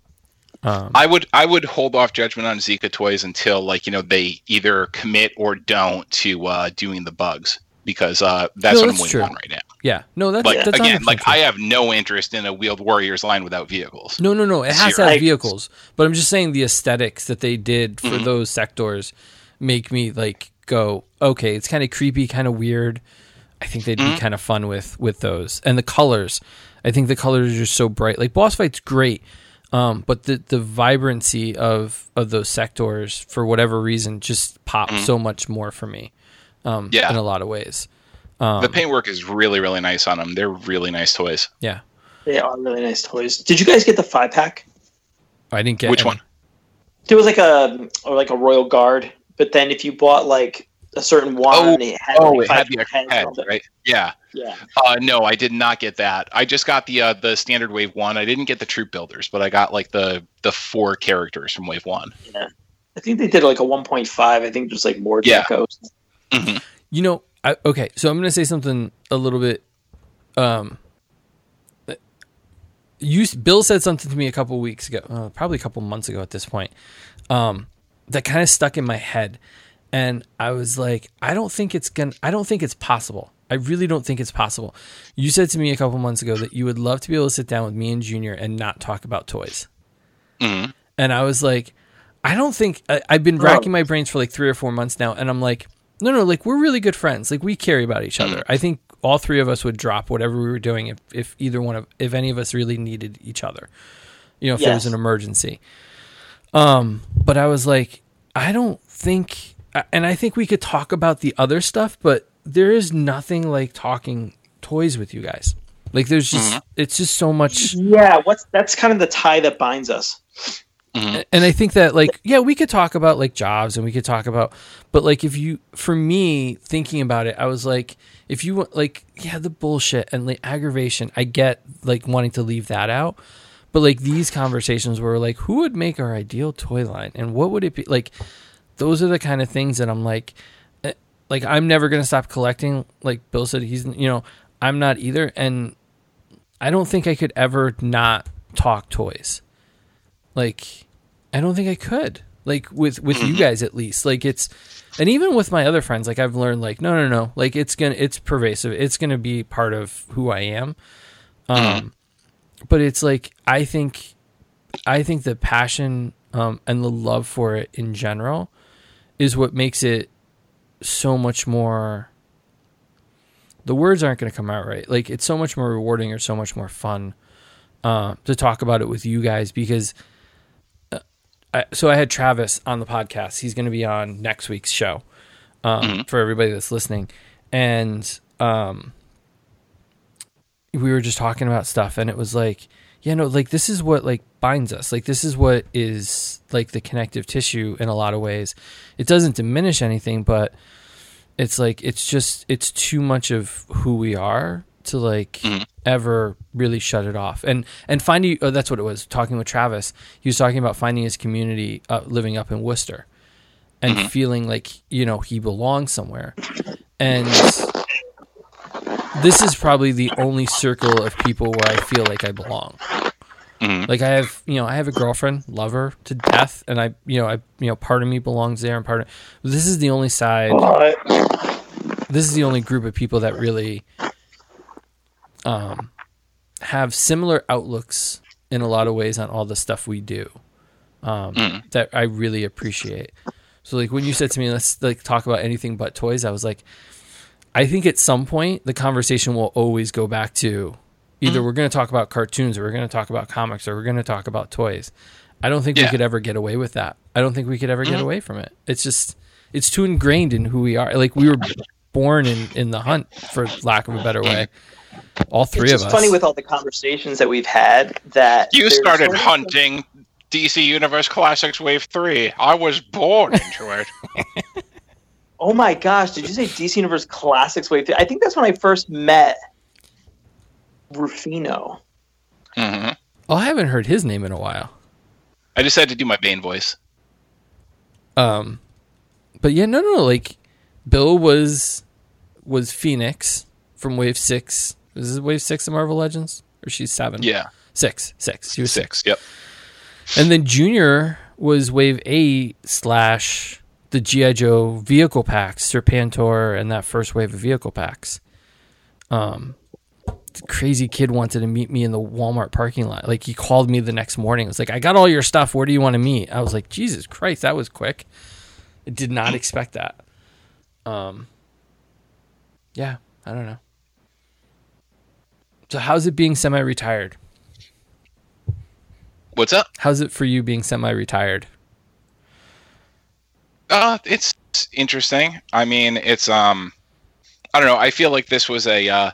Um, I would I would hold off judgment on Zica toys until like you know they either commit or don't to uh, doing the bugs because uh, that's No, what that's I'm waiting true. on right now. yeah, no, that's Like that's again, like true. I have no interest in a wheeled warriors line without vehicles. No, no, no. It has to have vehicles, but I'm just saying the aesthetics that they did for Mhm. those Sectaurs make me like go, okay, it's kind of creepy, kind of weird. I think they'd be Mhm. kind of fun with with those and the colors. I think the colors are just so bright. Like boss fight's great, um, but the the vibrancy of of those Sectaurs for whatever reason just pop Mhm. so much more for me. Um, Yeah. in a lot of ways. Um, the paintwork is really really nice on them. They're really nice toys. yeah, They are really nice toys. Did you guys get the five pack? I didn't get Which any. one? There was like a or like a royal guard, but then if you bought like a certain one, it had Oh, like it had the extra head, right? Yeah. Yeah, Uh, no, I did not get that. I just got the uh, the standard wave one. I didn't get the troop builders, but I got like the the four characters from wave one. Yeah. I think they did like a 1.5. I think there's like more Yeah. decos. Hmm You know, I, okay, so I'm going to say something a little bit. Um, you Bill said something to me a couple weeks ago, uh, probably a couple months ago at this point, um, that kind of stuck in my head, and I was like, I don't think it's gonna, I don't think it's possible. I really don't think it's possible. You said to me a couple months ago that you would love to be able to sit down with me and Junior and not talk about toys. hmm And I was like, I don't think I, I've been racking my brains for like three or four months now, and I'm like, no, no, like we're really good friends. Like we care about each other. I think all three of us would drop whatever we were doing if, if either one of if any of us really needed each other. You know, if there was an emergency. Um, but I was like, I don't think, and I think we could talk about the other stuff, but there is nothing like talking toys with you guys. Like there's just, it's just so much. Yeah, what's that's kind of the tie that binds us. Hmm and I think that like yeah, we could talk about like jobs and we could talk about but like if you for me thinking about it, I was like if you like yeah, the bullshit and like aggravation, I get like wanting to leave that out. but like these conversations were like, who would make our ideal toy line, and what would it be like? Those are the kind of things that I'm like, eh, like I'm never gonna stop collecting. Like Bill said, he's you know I'm not either, and I don't think I could ever not talk toys. Like, I don't think I could. Like with with you guys at least. Like it's and even with my other friends, like I've learned like no no no, like it's gonna it's pervasive. It's gonna be part of who I am. Um but it's like I think I think the passion um and the love for it in general is what makes it so much more the words aren't going to come out right. Like it's so much more rewarding or so much more fun uh, to talk about it with you guys because. I, so I had Travis on the podcast. He's going to be on next week's show um, for everybody that's listening, and um, we were just talking about stuff, and it was like, yeah, no, like this is what like binds us. Like this is what is like the connective tissue in a lot of ways. It doesn't diminish anything, but it's like it's just it's too much of who we are to like ever really shut it off. And and finding oh, that's what it was talking with travis. He was talking about finding his community uh, living up in worcester and feeling like you know he belongs somewhere. And this is probably the only circle of people where i feel like i belong. Mhm. like i have you know i have a girlfriend love her to death and i you know i you know part of me belongs there and part of this is the only side this is the only group of people that really um, have similar outlooks in a lot of ways on all the stuff we do um, Mm. that I really appreciate. So like when you said to me, let's like talk about anything but toys, I was like, I think at some point the conversation will always go back to either Mm. we're going to talk about cartoons or we're going to talk about comics or we're going to talk about toys. I don't think we could ever get away with that. I don't think we could ever get Mhm. away from it. It's just it's too ingrained in who we are. Like we were born in in the hunt for lack of a better way. All three it's of just us. funny with all the conversations that we've had that You started sort of- hunting DC Universe Classics Wave 3. I was born into it. [laughs] Oh my gosh! Did you say DC Universe Classics Wave? Three? I think that's when I first met Rufino. Mm-hmm. oh, I haven't heard his name in a while. I just had to do my Bane voice. Um, but yeah, no, no, no. Like Bill was was Phoenix from Wave Six. Is this Wave Six of Marvel Legends, or she's seven? Yeah. six, six. She was six. Six. Yep. And then Junior was Wave Eight slash the GI Joe vehicle packs, Serpentor, and that first wave of vehicle packs. Um, crazy kid wanted to meet me in the Walmart parking lot. Like he called me the next morning. It was like, "I got all your stuff. Where do you want to meet?" I was like, "Jesus Christ, that was quick." I did not expect that. Um, yeah, I don't know. So how's it being semi-retired? What's up? How's it for you being semi-retired? Uh, it's interesting. I mean, it's um, I don't know. I feel like this was a uh,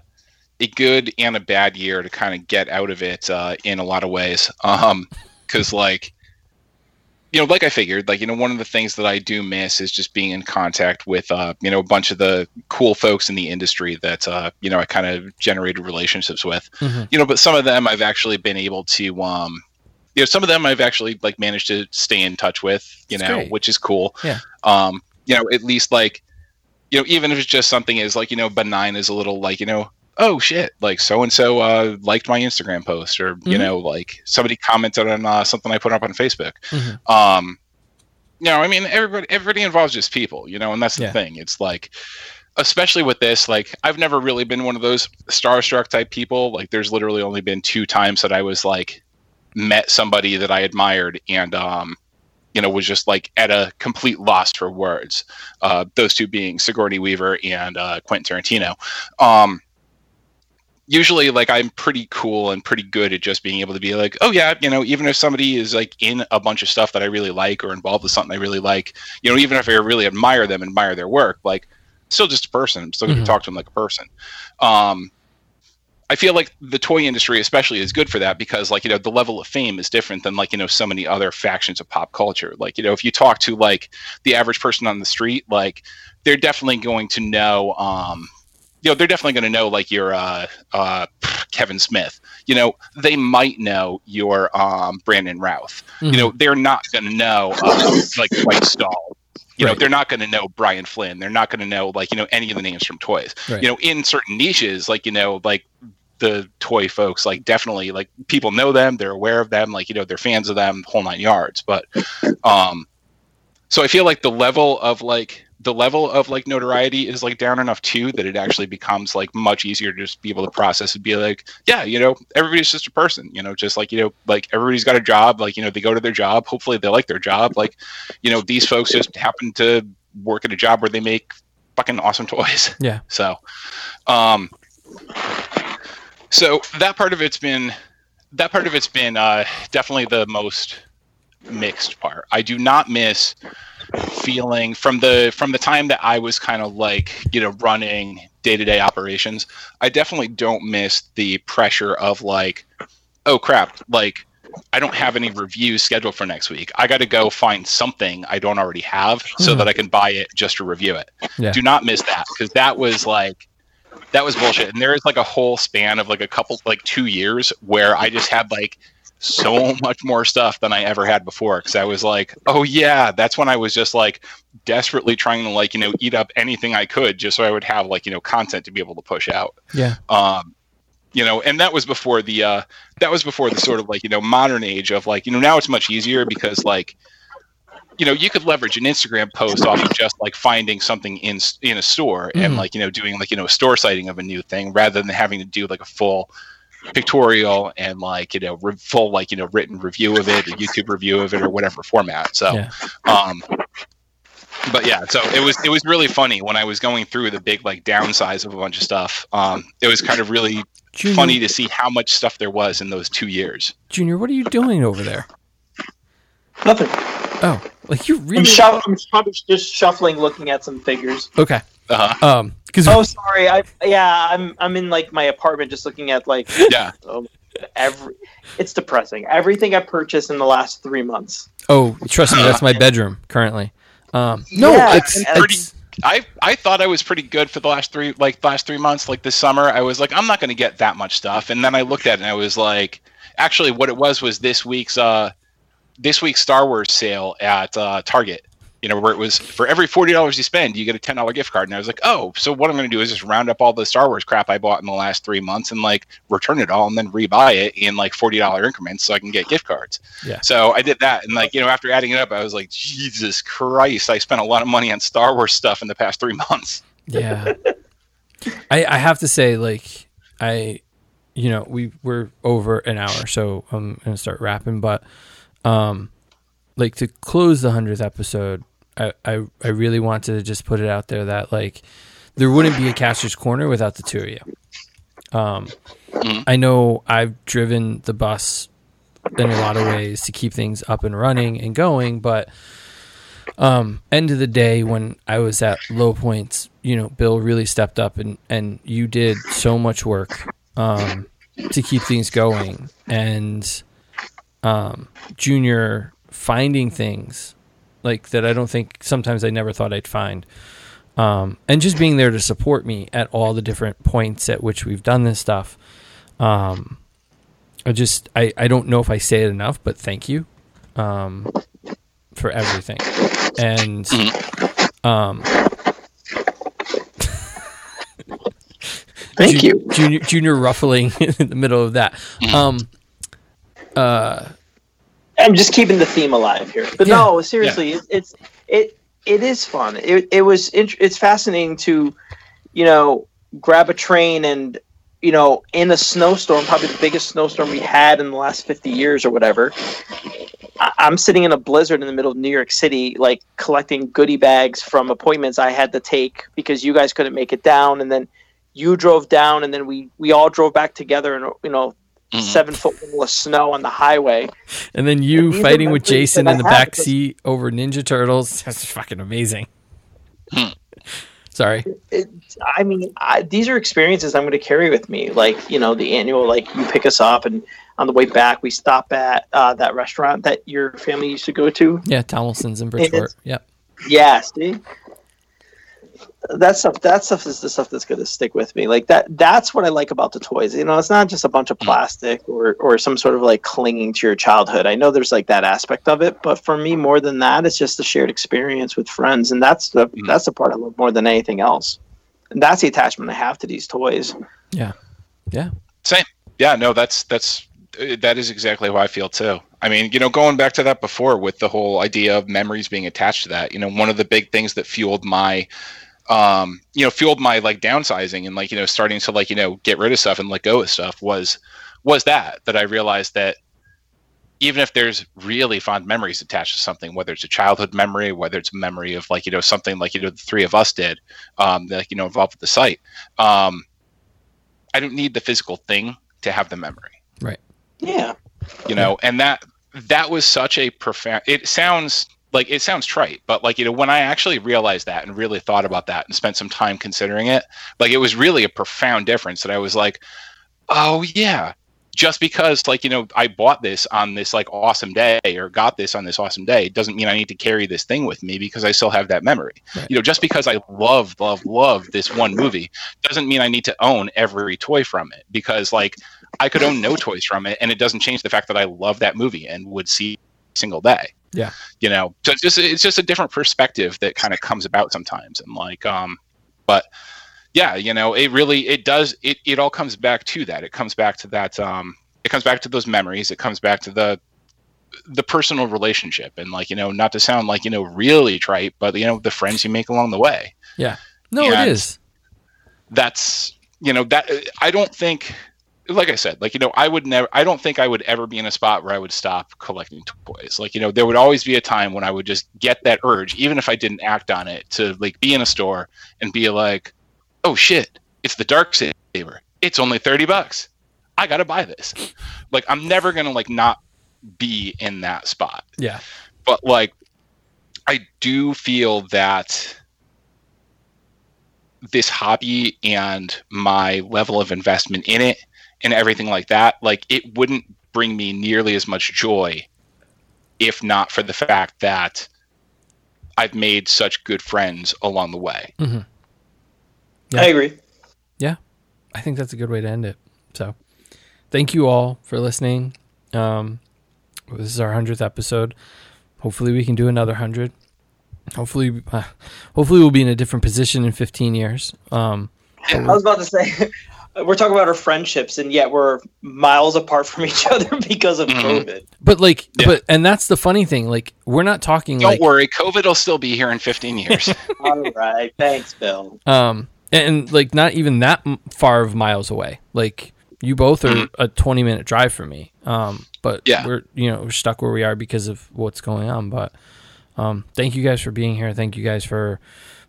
a good and a bad year to kind of get out of it uh, in a lot of ways. Um, because like, you know, like I figured, like you know, one of the things that I do miss is just being in contact with uh, you know, a bunch of the cool folks in the industry that uh, you know, I kind of generated relationships with. Mhm. You know, but some of them I've actually been able to um. You know, some of them I've actually like managed to stay in touch with, you That's know, great. which is cool Yeah. um you know at least like you know even if it's just something as like you know benign as a little like you know oh shit like so and so uh liked my instagram post or you Mhm. know like somebody commented on uh, something i put up on facebook Mhm. um you know i mean everybody everybody involves just people you know and that's the Yeah. thing it's like especially with this like i've never really been one of those starstruck type people like there's literally only been two times that i was like met somebody that i admired and um you know was just like at a complete loss for words uh those two being sigourney weaver and uh quentin tarantino um usually like i'm pretty cool and pretty good at just being able to be like oh yeah you know even if somebody is like in a bunch of stuff that i really like or involved with something i really like you know even if i really admire them admire their work like still just a person i'm still going to Mhm. talk to them like a person um I feel like the toy industry, especially, is good for that because, like, you know, the level of fame is different than, like, you know, so many other factions of pop culture. Like, you know, if you talk to like the average person on the street, like, they're definitely going to know, um, you know, they're definitely going to know, like, your uh, uh, Kevin Smith. You know, they might know your um, Brandon Routh. Mhm. You know, they're not going to know uh, like White Stall. You know, Right. they're not going to know Brian Flynn. They're not going to know like you know any of the names from toys. Right. You know, in certain niches, like you know, like the toy folks, like definitely like people know them. They're aware of them. Like you know, they're fans of them, whole nine yards. But um, so I feel like the level of like the level of like notoriety is like down enough too that it actually becomes like much easier to just be able to process and be like, yeah, you know, everybody's just a person, you know, just like, you know, like everybody's got a job, like, you know, they go to their job, hopefully they like their job. Like, you know, these folks just happen to work at a job where they make fucking awesome toys. [laughs] Yeah. So, um, so that part of it's been, that part of it's been uh, definitely the most mixed part. I do not miss feeling from the from the time that I was kind of like you know running day to day operations. I definitely don't miss the pressure of like, oh crap, like I don't have any reviews scheduled for next week. I got to go find something I don't already have so Mhm. that I can buy it just to review it. Yeah. Do not miss that because that was like that was bullshit. And there is like a whole span of like a couple like two years where I just had like so much more stuff than I ever had before because I was like, oh yeah, that's when I was just like desperately trying to like you know eat up anything I could just so I would have like you know content to be able to push out. Yeah. Um, you know, and that was before the uh, that was before the sort of like you know modern age of like you know now it's much easier because like you know you could leverage an Instagram post off of just like finding something in in a store and Mhm. like you know doing like you know a store sighting of a new thing rather than having to do like a full pictorial and like you know re- full like you know written review of it, a YouTube review of it, or whatever format. So, Yeah. um, but yeah, so it was it was really funny when I was going through the big like downsize of a bunch of stuff. Um, it was kind of really Junior, funny to see how much stuff there was in those two years. Junior, what are you doing over there? Nothing. Oh, like you I'm, really shuff- I'm probably just shuffling, looking at some figures. okay? Uh-huh. Um, because Oh, sorry. I yeah. I'm I'm in like my apartment, just looking at like [laughs] Yeah, um, every. It's depressing. Everything I purchased in the last three months. oh, trust me, that's my [laughs] bedroom currently. Um, no, Yeah, it's, and- it's I I thought I was pretty good for the last three like last three months. Like this summer, I was like, I'm not going to get that much stuff, and then I looked at it and I was like, actually, what it was was this week's uh this week's Star Wars sale at uh, Target. You know, where it was for every forty dollars you spend, you get a ten dollar gift card. And I was like, oh, so what I'm going to do is just round up all the Star Wars crap I bought in the last three months and like return it all and then rebuy it in like forty dollar increments so I can get gift cards. Yeah. So I did that, and like you know, after adding it up, I was like, Jesus Christ, I spent a lot of money on Star Wars stuff in the past three [laughs] months. yeah. I I have to say, like I, you know, we we're over an hour, so I'm gonna start wrapping. But, um, like to close the hundredth episode, I, I I really wanted to just put it out there that like there wouldn't be a Caster's Corner without the two of you. Um, Mhm. I know I've driven the bus in a lot of ways to keep things up and running and going, but um, end of the day, when I was at low points, you know, Bill really stepped up and, and you did so much work um, to keep things going. And um, Junior finding things like that I don't think sometimes I never thought I'd find. Um, and just being there to support me at all the different points at which we've done this stuff. Um, I just, I, I don't know if I say it enough, but thank you um, for everything. And um, Thank Ju- you. Junior, junior ruffling [laughs] in the middle of that. Um, uh, I'm just keeping the theme alive here. But Yeah. no, seriously, it, it's it it is fun. It it was int- it's fascinating to, you know, grab a train and you know in a snowstorm, probably the biggest snowstorm we had in the last 50 years or whatever. I- I'm sitting in a blizzard in the middle of New York City, like collecting goodie bags from appointments I had to take because you guys couldn't make it down, and then you drove down, and then we we all drove back together, and you know. Mhm. Seven foot wall of snow on the highway. and then you These are fighting with Jason in the have back because- seat over Ninja Turtles. [laughs] That's fucking amazing. Hmm. [laughs] Sorry. it, I mean, I, these are experiences I'm going to carry with me. Like, you know, the annual, like, you pick us up, and on the way back, we stop at uh, that restaurant that your family used to go to. Yeah, Tomlinson's in Bridgeport. Yep. Yeah, see? That stuff that stuff is the stuff that's going to stick with me like that that's what i like about the toys you know it's not just a bunch of Mm. plastic or or some sort of like clinging to your childhood i know there's like that aspect of it but for me more than that it's just the shared experience with friends and that's the Mm. that's the part i love more than anything else and that's the attachment i have to these toys yeah yeah Same. Yeah, no, that's that's uh, that is exactly how I feel too. I mean, you know, going back to that before with the whole idea of memories being attached to that, you know, one of the big things that fueled my um, you know, fueled my like downsizing and like, you know, starting to like, you know, get rid of stuff and let go of stuff was was that that I realized that even if there's really fond memories attached to something, whether it's a childhood memory, whether it's a memory of like, you know, something like, you know, the three of us did, um, that, you know, involved with the site, um, I don't need the physical thing to have the memory Right. yeah you know and that that was such a profound it sounds like it sounds trite but like you know when i actually realized that and really thought about that and spent some time considering it like it was really a profound difference that i was like oh yeah. Just because like you know i bought this on this like awesome day or got this on this awesome day doesn't mean i need to carry this thing with me because i still have that memory. Right. you know just because i love love love this one movie doesn't mean i need to own every toy from it because like i could own no toys from it and it doesn't change the fact that i love that movie and would see single day Yeah. you know so it's just it's just a different perspective that kind of comes about sometimes and like um but yeah you know it really it does it it all comes back to that it comes back to that um it comes back to those memories it comes back to the the personal relationship and like you know not to sound like you know really trite but you know the friends you make along the way Yeah. No, Yeah. it is. that's you know that i don't think like i said like you know i would never i don't think i would ever be in a spot where i would stop collecting toys. Like you know there would always be a time when i would just get that urge even if i didn't act on it to like be in a store and be like oh shit it's the Darksaber. It's only 30 bucks. I gotta buy this. Like i'm never gonna like not be in that spot. Yeah. but like i do feel that this hobby and my level of investment in it and everything like that like it wouldn't bring me nearly as much joy if not for the fact that i've made such good friends along the way hmm Yeah. i agree Yeah. I think that's a good way to end it. So, thank you all for listening. Um, this is our hundredth episode. Hopefully, we can do another hundred. Hopefully, uh, [laughs] hopefully we'll be in a different position in fifteen years. Um, [laughs] i was about to say we're talking about our friendships and yet we're miles apart from each other [laughs] because of Mhm. covid but like, Yeah. but and that's the funny thing. Like, we're not talking don't like worry covid will still be here in 15 [laughs] years [laughs] all right thanks bill um and like not even that m- far of miles away like you both are Mhm. a 20 minute drive from me um but Yeah. we're you know we're stuck where we are because of what's going on but um thank you guys for being here thank you guys for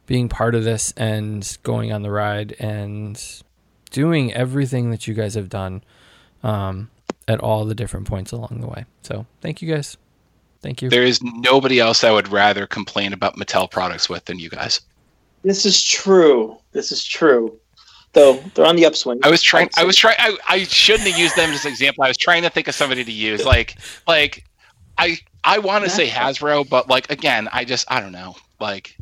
being part of this and going on the ride and doing everything that you guys have done um at all the different points along the way so thank you guys thank you there is nobody else i would rather complain about mattel products with than you guys This is true. This is true. Though they're on the upswing. I was trying. I was trying. I, I shouldn't have used them as an example. I was trying to think of somebody to use. Like, like, I I want to say Hasbro, but like again, I just I don't know. Like,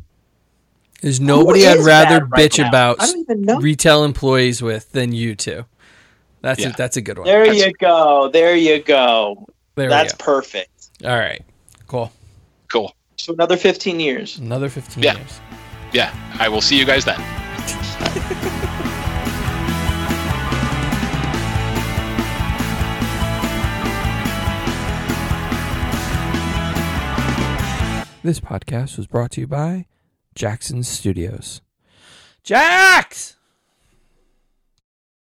there's nobody i'd rather bad right bitch now? about I don't even know. retail employees with than you two. That's Yeah. a, that's a good one. There That's- you go. There you go. There That's we perfect. All right, cool. cool. So another 15 years. Another fifteen Yeah. years. Yeah, I will see you guys then. [laughs] This podcast was brought to you by Jackson Studios. Jax.